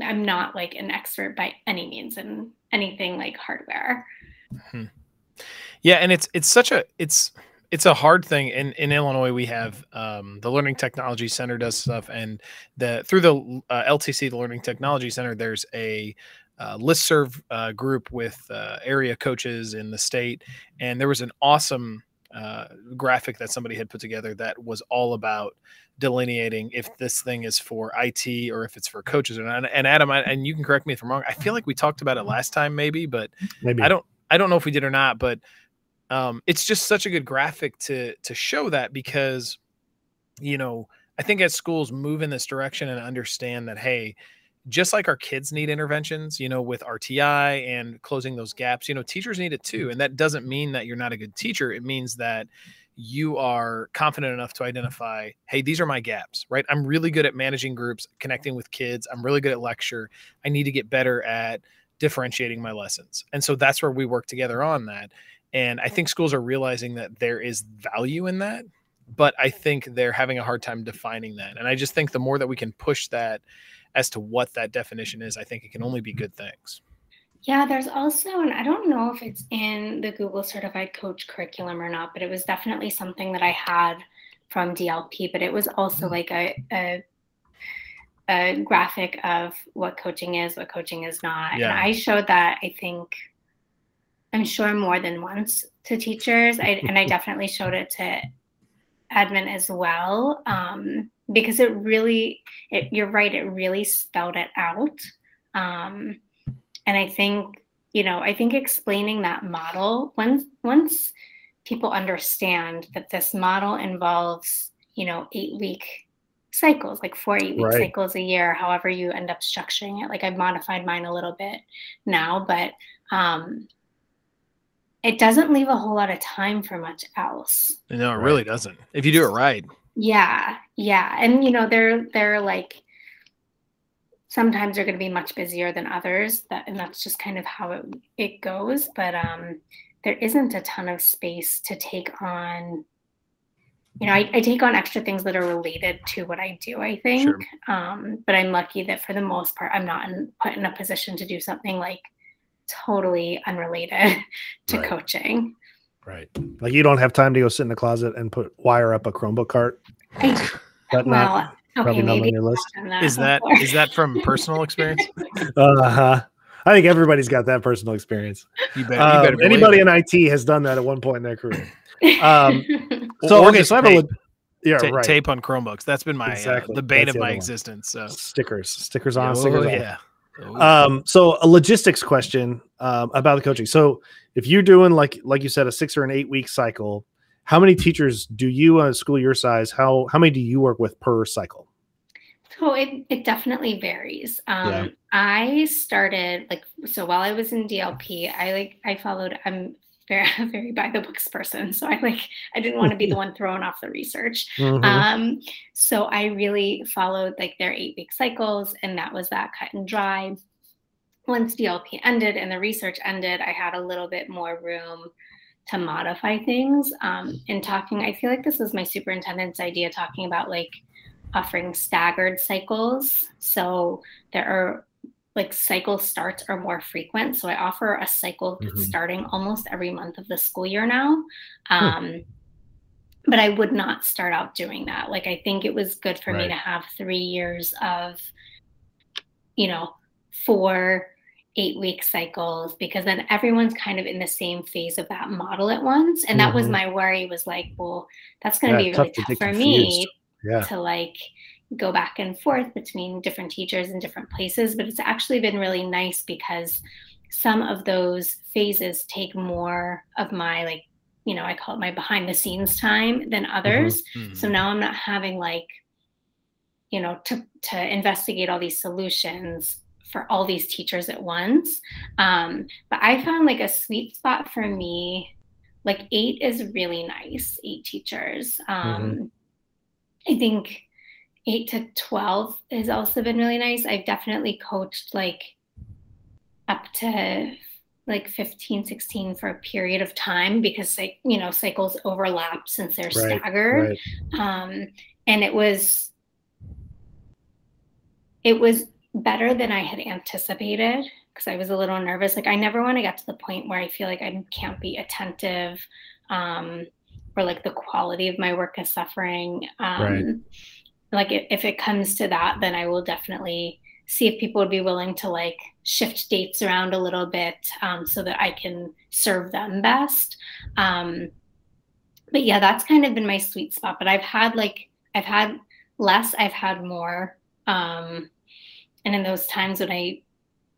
I'm not like an expert by any means in anything like hardware. Mm-hmm. Yeah, and it's it's such a it's it's a hard thing in in Illinois. We have um, the Learning Technology Center does stuff, and the through the uh, LTC, the Learning Technology Center, there's a uh, listserv uh, group with uh, area coaches in the state, and there was an awesome uh, graphic that somebody had put together that was all about delineating if this thing is for IT or if it's for coaches or not. And Adam, I, and you can correct me if I'm wrong. I feel like we talked about it last time, maybe, but maybe I don't. I don't know if we did or not, but um, it's just such a good graphic to to show that because you know I think as schools move in this direction and understand that, hey, just like our kids need interventions, you know, with RTI and closing those gaps, you know, teachers need it too. Mm-hmm. And that doesn't mean that you're not a good teacher. It means that you are confident enough to identify, hey, these are my gaps, right? I'm really good at managing groups, connecting with kids. I'm really good at lecture. I need to get better at differentiating my lessons. And so that's where we work together on that. And I think schools are realizing that there is value in that, but I think they're having a hard time defining that. And I just think the more that we can push that as to what that definition is, I think it can only be good things. Yeah, there's also, and I don't know if it's in the Google Certified Coach curriculum or not, but it was definitely something that I had from DLP. But it was also mm-hmm. like a, a a graphic of what coaching is, what coaching is not. Yeah. And I showed that I think I'm sure more than once to teachers. I, and I definitely showed it to admin as well. Um, because it really it, you're right, it really spelled it out. Um, and I think, you know, I think explaining that model once once people understand that this model involves, you know, eight week cycles, like four eight week right. cycles a year, however you end up structuring it. Like I've modified mine a little bit now, but um, it doesn't leave a whole lot of time for much else. No, it right. really doesn't. If you do it right. Yeah, yeah, and you know they're they're like sometimes they're going to be much busier than others. That and that's just kind of how it it goes. But um, there isn't a ton of space to take on you know, I, I, take on extra things that are related to what I do, I think. Sure. Um, but I'm lucky that for the most part, I'm not in, put in a position to do something like totally unrelated to right. coaching. Right. Like you don't have time to go sit in the closet and put wire up a Chromebook cart. I, that well, not, okay, maybe on your list. That is that is that from personal experience? uh huh. I think everybody's got that personal experience. You better, you better um, anybody it. in IT has done that at one point in their career. Um, so okay, so I have tape, a yeah t- right. tape on Chromebooks. That's been my uh, exactly. uh, the bane That's of my existence. So stickers, stickers on, oh, stickers yeah. Um, so a logistics question um, about the coaching. So if you're doing like like you said a six or an eight week cycle, how many teachers do you a school your size? How how many do you work with per cycle? So it, it definitely varies. Um, yeah. I started like so while I was in DLP, I like I followed. I'm very very by the books person so i like i didn't want to be the one thrown off the research mm-hmm. um, so i really followed like their eight week cycles and that was that cut and dry once dlp ended and the research ended i had a little bit more room to modify things um, in talking i feel like this was my superintendent's idea talking about like offering staggered cycles so there are like cycle starts are more frequent. So I offer a cycle mm-hmm. starting almost every month of the school year now. Um, But I would not start out doing that. Like I think it was good for right. me to have three years of, you know, four eight week cycles because then everyone's kind of in the same phase of that model at once. And that mm-hmm. was my worry was like, well, that's going to yeah, be really tough, tough for me yeah. to like go back and forth between different teachers in different places, but it's actually been really nice because some of those phases take more of my like you know i call it my behind the scenes time than others mm-hmm. Mm-hmm. so now i'm not having like you know to to investigate all these solutions for all these teachers at once um, but i found like a sweet spot for me like eight is really nice eight teachers um, mm-hmm. i think 8 to 12 has also been really nice. I've definitely coached like up to like 15 16 for a period of time because like you know cycles overlap since they're right, staggered right. um and it was it was better than i had anticipated because i was a little nervous. Like i never want to get to the point where i feel like i can't be attentive um or like the quality of my work is suffering. Um right. like if it comes to that then i will definitely see if people would be willing to like shift dates around a little bit um, so that i can serve them best. Um, but yeah that's kind of been my sweet spot but i've had like i've had less i've had more um, and in those times when i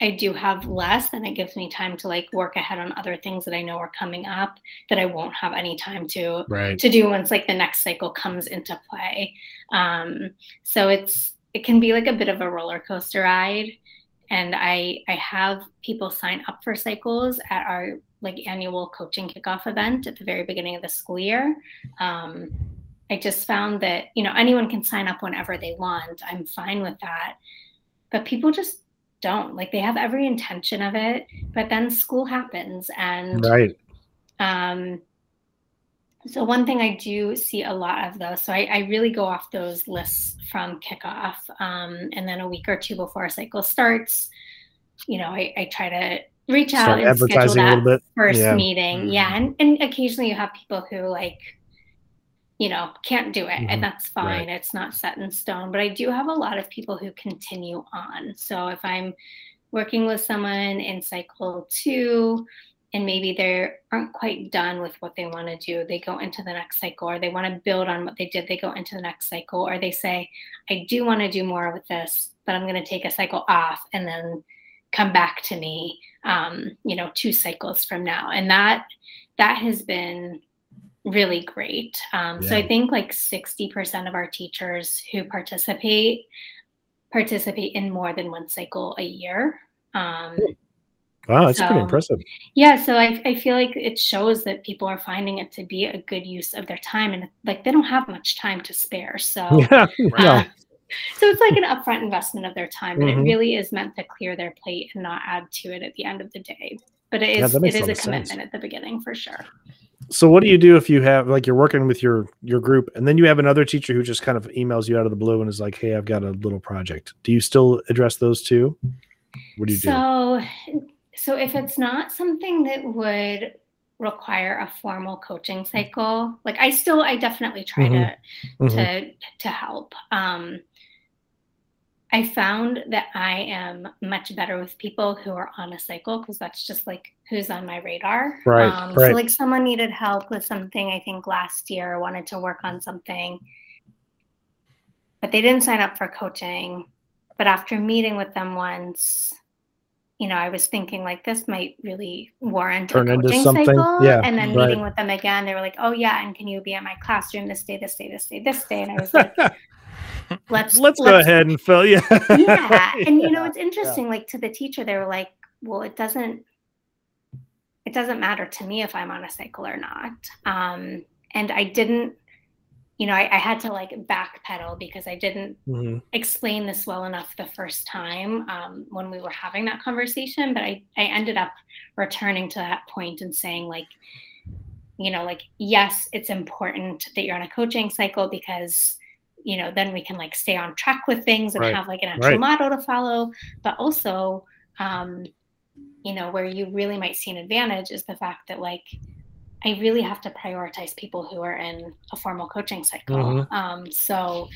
I do have less, then it gives me time to like work ahead on other things that I know are coming up that I won't have any time to right. to do once like the next cycle comes into play. Um, so it's it can be like a bit of a roller coaster ride. And I I have people sign up for cycles at our like annual coaching kickoff event at the very beginning of the school year. Um, I just found that you know anyone can sign up whenever they want. I'm fine with that, but people just don't like they have every intention of it but then school happens and right um so one thing i do see a lot of those so i, I really go off those lists from kickoff um, and then a week or two before a cycle starts you know i, I try to reach Start out and schedule that first yeah. meeting mm-hmm. yeah and, and occasionally you have people who like you know can't do it mm-hmm. and that's fine right. it's not set in stone but i do have a lot of people who continue on so if i'm working with someone in cycle two and maybe they aren't quite done with what they want to do they go into the next cycle or they want to build on what they did they go into the next cycle or they say i do want to do more with this but i'm going to take a cycle off and then come back to me um, you know two cycles from now and that that has been really great. Um, yeah. So I think like 60% of our teachers who participate participate in more than one cycle a year. Um, wow, that's so, pretty impressive. Yeah, so I, I feel like it shows that people are finding it to be a good use of their time, and like they don't have much time to spare. So yeah, uh, so it's like an upfront investment of their time, and mm-hmm. it really is meant to clear their plate and not add to it at the end of the day. But it is yeah, it is a commitment sense. at the beginning for sure so what do you do if you have like you're working with your your group and then you have another teacher who just kind of emails you out of the blue and is like hey i've got a little project do you still address those two what do you so, do so so if it's not something that would require a formal coaching cycle like i still i definitely try mm-hmm. to mm-hmm. to to help um I found that I am much better with people who are on a cycle because that's just like who's on my radar. Right, um, right. So, like, someone needed help with something, I think last year, wanted to work on something, but they didn't sign up for coaching. But after meeting with them once, you know, I was thinking like this might really warrant Turn a coaching cycle. Yeah, and then right. meeting with them again, they were like, "Oh yeah, and can you be at my classroom this day, this day, this day, this day?" And I was like, let's let's, let's go ahead and fill yeah yeah and you know it's interesting yeah. like to the teacher they were like well it doesn't it doesn't matter to me if i'm on a cycle or not um and i didn't you know I, I had to like backpedal because i didn't mm-hmm. explain this well enough the first time um, when we were having that conversation but i i ended up returning to that point and saying like you know like yes it's important that you're on a coaching cycle because you know then we can like stay on track with things and right. have like an actual right. model to follow but also um you know where you really might see an advantage is the fact that like i really have to prioritize people who are in a formal coaching cycle mm-hmm. um so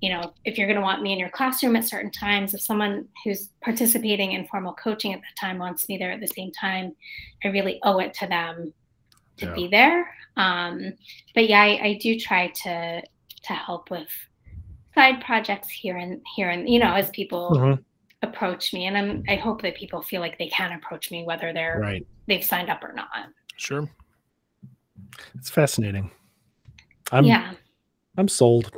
you know if you're going to want me in your classroom at certain times if someone who's participating in formal coaching at that time wants me there at the same time i really owe it to them to yeah. be there um but yeah I, I do try to to help with side projects here and here and you know as people mm-hmm. approach me and i'm i hope that people feel like they can approach me whether they're right. they've signed up or not. Sure. It's fascinating. I'm yeah. I'm sold.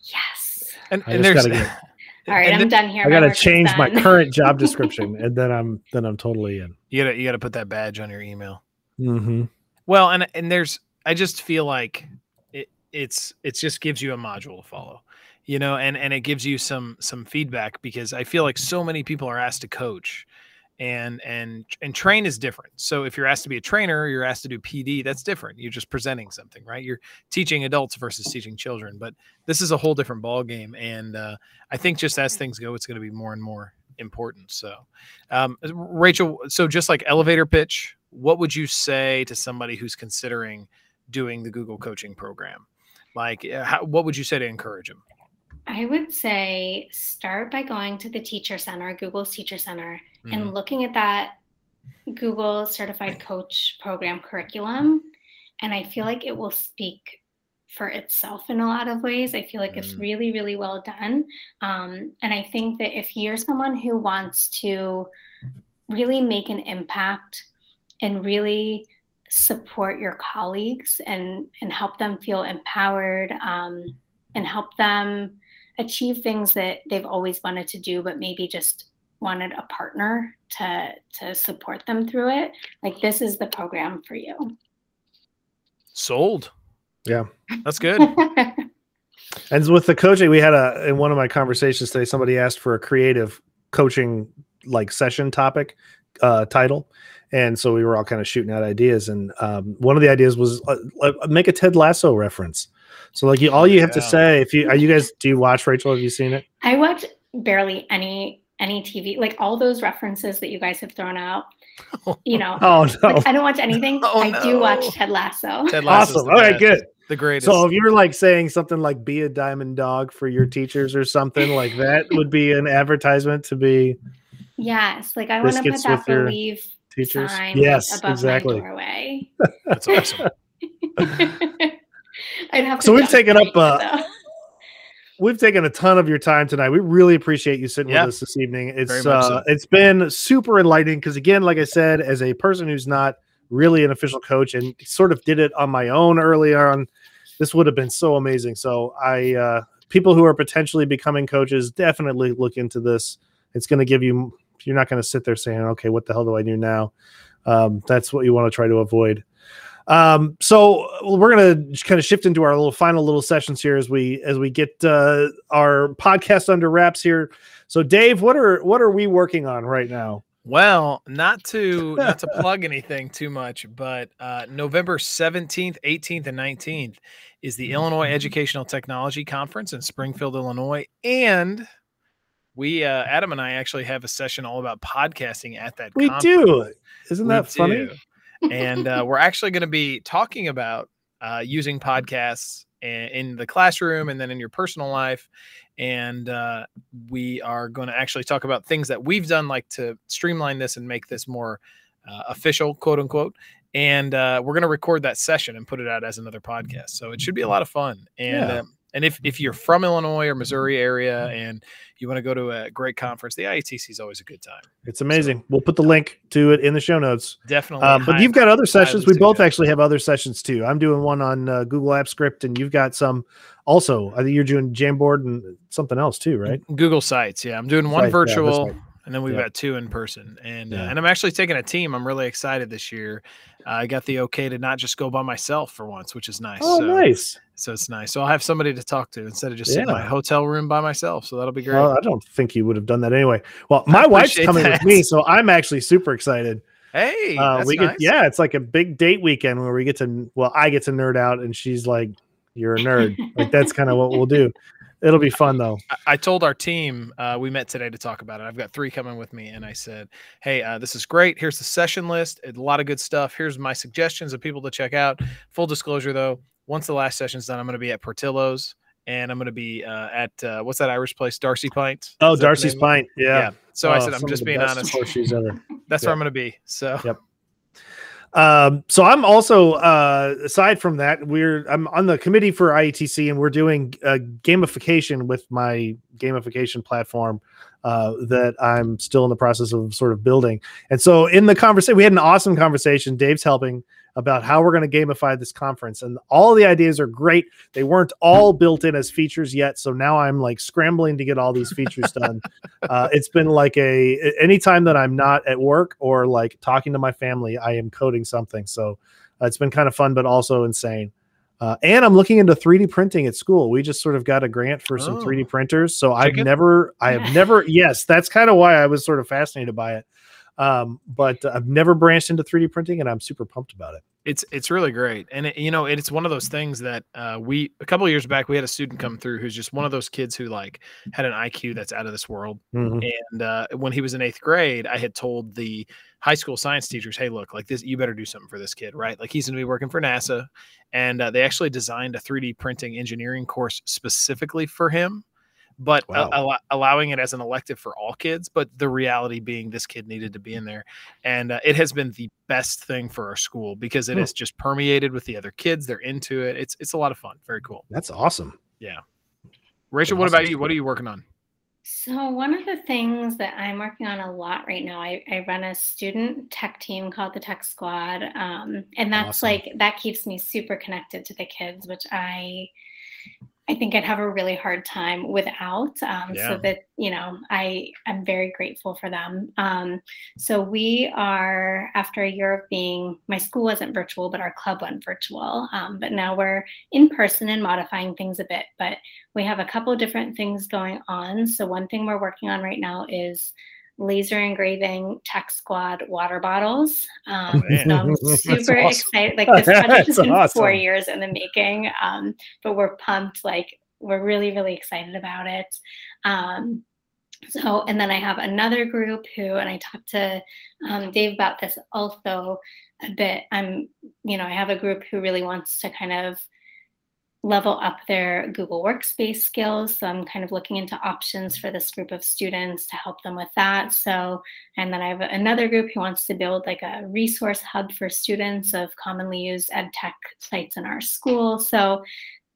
Yes. And, and there's get, all right i'm done here. I gotta change my current job description and then i'm then i'm totally in. You gotta you gotta put that badge on your email. Mm-hmm. well and and there's i just feel like it, it's it just gives you a module to follow you know and and it gives you some some feedback because i feel like so many people are asked to coach and and and train is different. So if you're asked to be a trainer you're asked to do pd that's different. You're just presenting something right? You're teaching adults versus teaching children but this is a whole different ball game and uh, i think just as things go it's going to be more and more important. So um, rachel so just like elevator pitch what would you say to somebody who's considering doing the google coaching program? Like uh, how, what would you say to encourage them I would say start by going to the Teacher Center, Google's Teacher Center, mm-hmm. and looking at that Google Certified Coach Program curriculum. And I feel like it will speak for itself in a lot of ways. I feel like it's Mm. really, really well done. Um, and I think that if you're someone who wants to really make an impact and really support your colleagues and and help them feel empowered um, and help them achieve things that they've always wanted to do but maybe just wanted a partner to to support them through it like this is the program for you Sold. Yeah. That's good. And with the coaching, we had a in one of my conversations today. Somebody asked for a creative coaching like session topic uh, title, and so we were all kind of shooting out ideas. And um, one of the ideas was uh, uh, make a Ted Lasso reference. So like you, all you have to say if you are you guys do you watch Rachel? Have you seen it? I watch barely any any TV. Like all those references that you guys have thrown out. You know, Oh no! like I don't watch anything. Oh, I do watch. Ted Lasso. Ted Lasso's awesome. All right, good. The greatest. So if you're like saying something like "be a diamond dog" for your teachers or something like that, would be an advertisement to be Yes, like I want to put that with your believe teachers. sign Yes, above exactly. my doorway. That's awesome. I'd have to So we've taken up, uh. We've taken a ton of your time tonight. We really appreciate you sitting Yeah. with us this evening. It's uh, so. it's been super enlightening because again, like I said, as a person who's not really an official coach and sort of did it on my own early on, this would have been so amazing. So I uh, people who are potentially becoming coaches definitely look into this. It's going to give you. You're not going to sit there saying, "Okay, what the hell do I do now?" Um, that's what you want to try to avoid. Um, so we're gonna kind of shift into our little final little sessions here as we as we get uh, our podcast under wraps here. So, Dave, what are what are we working on right now? Well, not to not to plug anything too much, but uh, November 17th, 18th, and 19th is the Illinois Educational Technology Conference in Springfield, Illinois. And we uh, Adam and I actually have a session all about podcasting at that We conference. do. Isn't We that funny? do. And uh, we're actually going to be talking about uh, using podcasts in the classroom and then in your personal life. And uh, we are going to actually talk about things that we've done, like to streamline this and make this more uh, official, quote unquote. And uh, we're going to record that session and put it out as another podcast. So it should be a lot of fun. And Yeah. um, and if, if you're from Illinois or Missouri area and you want to go to a great conference, the IETC is always a good time. It's amazing. We'll put the link to it in the show notes. Definitely. Um, but you've got other sessions. We both actually have other sessions too. I'm doing one on uh, Google App Script, and you've got some also. I think you're doing Jamboard and something else too, right? Google Sites. Yeah, I'm doing one virtual, right. and then we've Yeah. got two in person. And uh, and I'm actually taking a team. I'm really excited this year. Uh, I got the okay to not just go by myself for once, which is nice. Oh, so, nice. So it's nice. So I'll have somebody to talk to instead of just sitting in my hotel room by myself. So that'll be great. Well, I don't think you would have done that anyway. Well, my wife's coming that. with me, so I'm actually super excited. hey, Uh, that's we nice. get yeah, it's like a big date weekend where we get to well, I get to nerd out, and she's like, "You're a nerd." like that's kind of what we'll do. It'll be fun though. I- I told our team uh, we met today to talk about it. I've got three coming with me, and I said, "Hey, uh, this is great. Here's the session list. A lot of good stuff. Here's my suggestions of people to check out." Full disclosure, though, once the last session's done, I'm going to be at Portillo's, and I'm going to be uh, at uh, what's that Irish place, D'Arcy Pint. Oh, Is that the D'Arcy's Pint. Yeah. Yeah. So I Oh, said, I'm just being honest. Horseshoes ever. That's yeah. where I'm going to be. So Yep. Um, so I'm also uh, aside from that, we're I'm on the committee for IETC, and we're doing uh, gamification with my gamification platform uh, that I'm still in the process of sort of building. And so in the conversation, we had an awesome conversation. Dave's helping about how we're going to gamify this conference, and all the ideas are great. They weren't all built in as features yet, so now I'm like scrambling to get all these features done. uh, it's been like a anytime that I'm not at work or like talking to my family, I am coding something. So uh, it's been kind of fun, but also insane. Uh, and I'm looking into 3D printing at school. We just sort of got a grant for some Oh. 3D printers. So I've never, I have never, yes, that's kind of why I was sort of fascinated by it. Um, but I've never branched into 3D printing, and I'm super pumped about it. it's it's really great. And it, you know it's one of those things that uh, we a couple of years back we had a student come through who's just one of those kids who like had an iq that's out of this world. Mhm. and uh, when he was in eighth grade i had told the high school science teachers hey look like this you better do something for this kid right? Like he's going to be working for nasa. And uh, they actually designed a 3d printing engineering course specifically for him but a- Wow. allo- allowing it as an elective for all kids. But the reality being, this kid needed to be in there, and uh, it has been the best thing for our school because it Hmm. has just permeated with the other kids. They're into it. It's it's a lot of fun. Very cool. That's awesome. Yeah, Rachel, what awesome. about you? What are you working on? So one of the things that I'm working on a lot right now, I, I run a student tech team called the Tech Squad, um, and that's Awesome. like that keeps me super connected to the kids, which I I think I'd have a really hard time without. Um, Yeah. So that you know, I I'm very grateful for them. Um, so we are after a year of being my school wasn't virtual, but our club went virtual. Um, but now we're in person and modifying things a bit, but we have a couple of different things going on. So one thing we're working on right now is laser engraving tech squad water bottles. Um, man. so I'm super awesome. excited. Like this project has That's been four years in the making, um, but we're pumped. Like we're really, really excited about it. Um, so, and then I have another group who, and I talked to um, Dave about this also a bit. I'm, you know, I have a group who really wants to kind of level up their Google Workspace skills. So I'm kind of looking into options for this group of students to help them with that. So, and then I have another group who wants to build like a resource hub for students of commonly used ed tech sites in our school. So,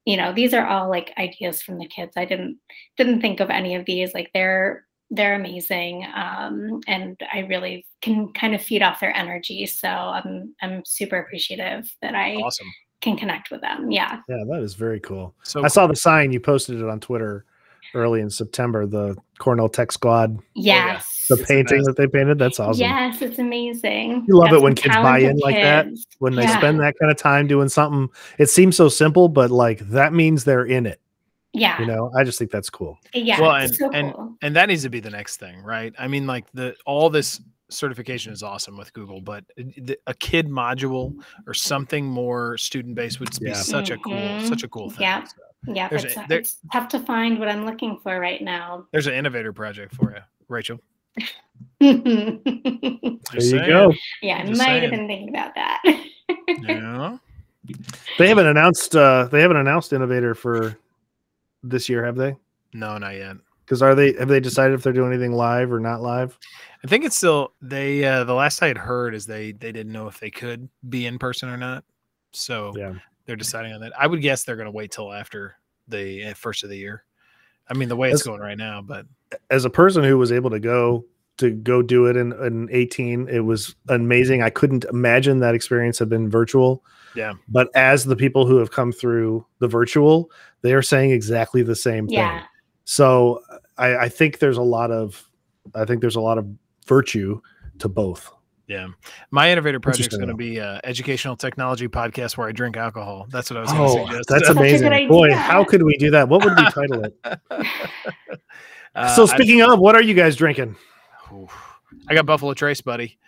you know, these are all like ideas from the kids. I didn't didn't think of any of these. Like they're they're amazing, um, and I really can kind of feed off their energy. So I'm I'm super appreciative that I Awesome. Can connect with them. Yeah. Yeah, that is very cool. So I saw the sign you posted it on Twitter early in September. The Cornell Tech Squad, oh, yeah. Yes. the It's painting best. that they painted. That's awesome. Yes, it's amazing. You love Got it when kids buy in talented like that. kids. When they Yeah. spend that kind of time doing something, it seems so simple, but like that means they're in it. Yeah. You know, I just think that's cool. yeah. Well, and- so and- and that needs to be the next thing, right? I mean, like the all this certification is awesome with Google, but a kid module or something more student based would be Yeah. such a cool, Mhm. such a cool thing. Yeah. So Yeah, there's it's, a- there- it's tough to find what I'm looking for right now. there's an innovator project for you, Rachel. yeah, There Just you saying. go. Yeah, I Just might saying. have been thinking about that. Yeah. They haven't announced. uh They haven't announced innovator for this year, have they? No, not yet. Because are they? Have they decided if they're doing anything live or not live? I think it's still they. Uh, the last I had heard is they they didn't know if they could be in person or not, so Yeah. they're deciding on that. I would guess they're going to wait till after the uh, first of the year. I mean, the way it's going right now, but as a person who was able to go to go do it in, in 18 it was amazing i couldn't imagine that experience had been virtual Yeah. but as the people who have come through the virtual they are saying exactly the same thing yeah. So I, I think there's a lot of i think there's a lot of virtue to both. Yeah, my innovator project is going to be a educational technology podcast where I drink alcohol. That's what I was going to oh suggest. that's Such a good amazing. boy how could we do that? What would we title it? Uh, so I- speaking of what are you guys drinking? I got Buffalo Trace, buddy,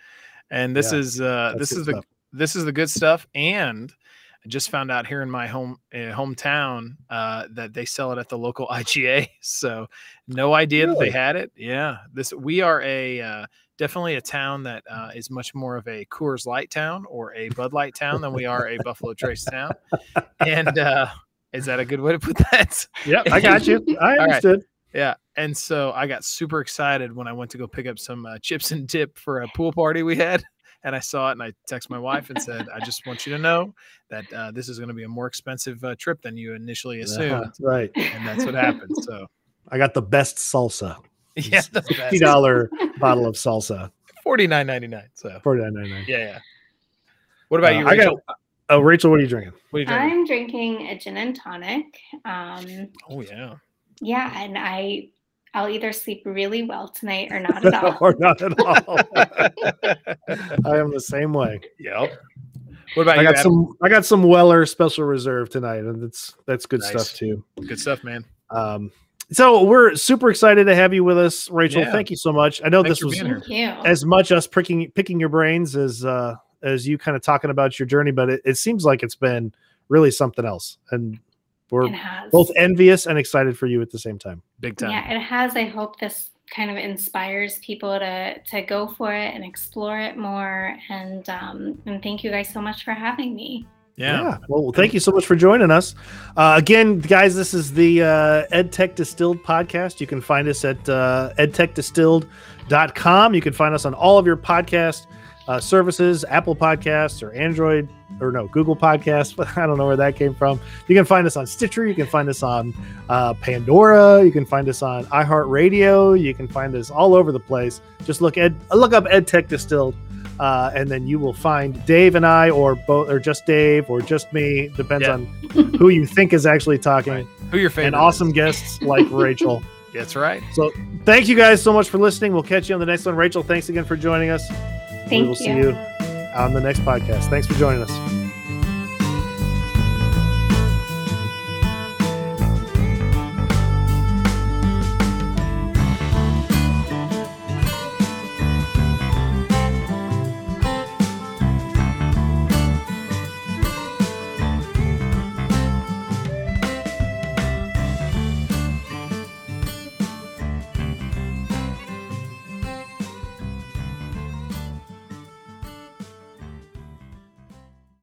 and this Yeah, is uh, this good is the stuff. this is the good stuff. And I just found out here in my home uh, hometown uh, that they sell it at the local IGA. So no idea that they had it. Yeah, this we are a uh, definitely a town that uh, is much more of a Coors Light town or a Bud Light town than we are a Buffalo Trace town. And uh, is that a good way to put that? Yep, I got you. I right. understood. Yeah. And so I got super excited when I went to go pick up some uh, chips and dip for a pool party we had. And I saw it and I texted my wife and said, I just want you to know that uh, this is going to be a more expensive uh, trip than you initially assumed. Uh-huh, right. And that's what happened. So, I got the best salsa. yeah, the Fifty best. dollar bottle of salsa. Forty nine ninety nine. So, Forty nine ninety nine. yeah, yeah. What about you, I Rachel? got. Oh, Rachel, what are you drinking? what are you drinking? I'm drinking a gin and tonic. Um, oh, yeah. yeah, and I I'll either sleep really well tonight or not at all. or not at all. I am the same way. Yep. What about I you? got Adam? some. I got some Weller Special Reserve tonight, and that's that's good Nice. stuff too. good stuff, man. Um, so we're super excited to have you with us, Rachel. Yeah. Thank you so much. I know Thanks this was. Thank you. as much us picking picking your brains as uh as you kind of talking about your journey, but it, it seems like it's been really something else, and we're has. both envious and excited for you at the same time. Big time. Yeah, it has. I hope this kind of inspires people to to go for it and explore it more. And um, and thank you guys so much for having me. Yeah. Well, thank you so much for joining us. Uh, again, guys, this is the uh, EdTech Distilled podcast. You can find us at uh, edtechdistilled.com. You can find us on all of your podcast uh, services, Apple Podcasts or Android or no, Google Podcasts, but I don't know where that came from. You can find us on Stitcher. You can find us on uh, Pandora. You can find us on iHeartRadio. You can find us all over the place. Just look at look up EdTech Distilled. Uh, and then you will find Dave and I, or both, or just Dave, or just me. Depends Yeah. on who you think is actually talking. Right. Who your favorite? And awesome is. guests like Rachel. That's right. So thank you guys so much for listening. We'll catch you on the next one. Rachel, thanks again for joining us. Thank we will you. see you on the next podcast. Thanks for joining us.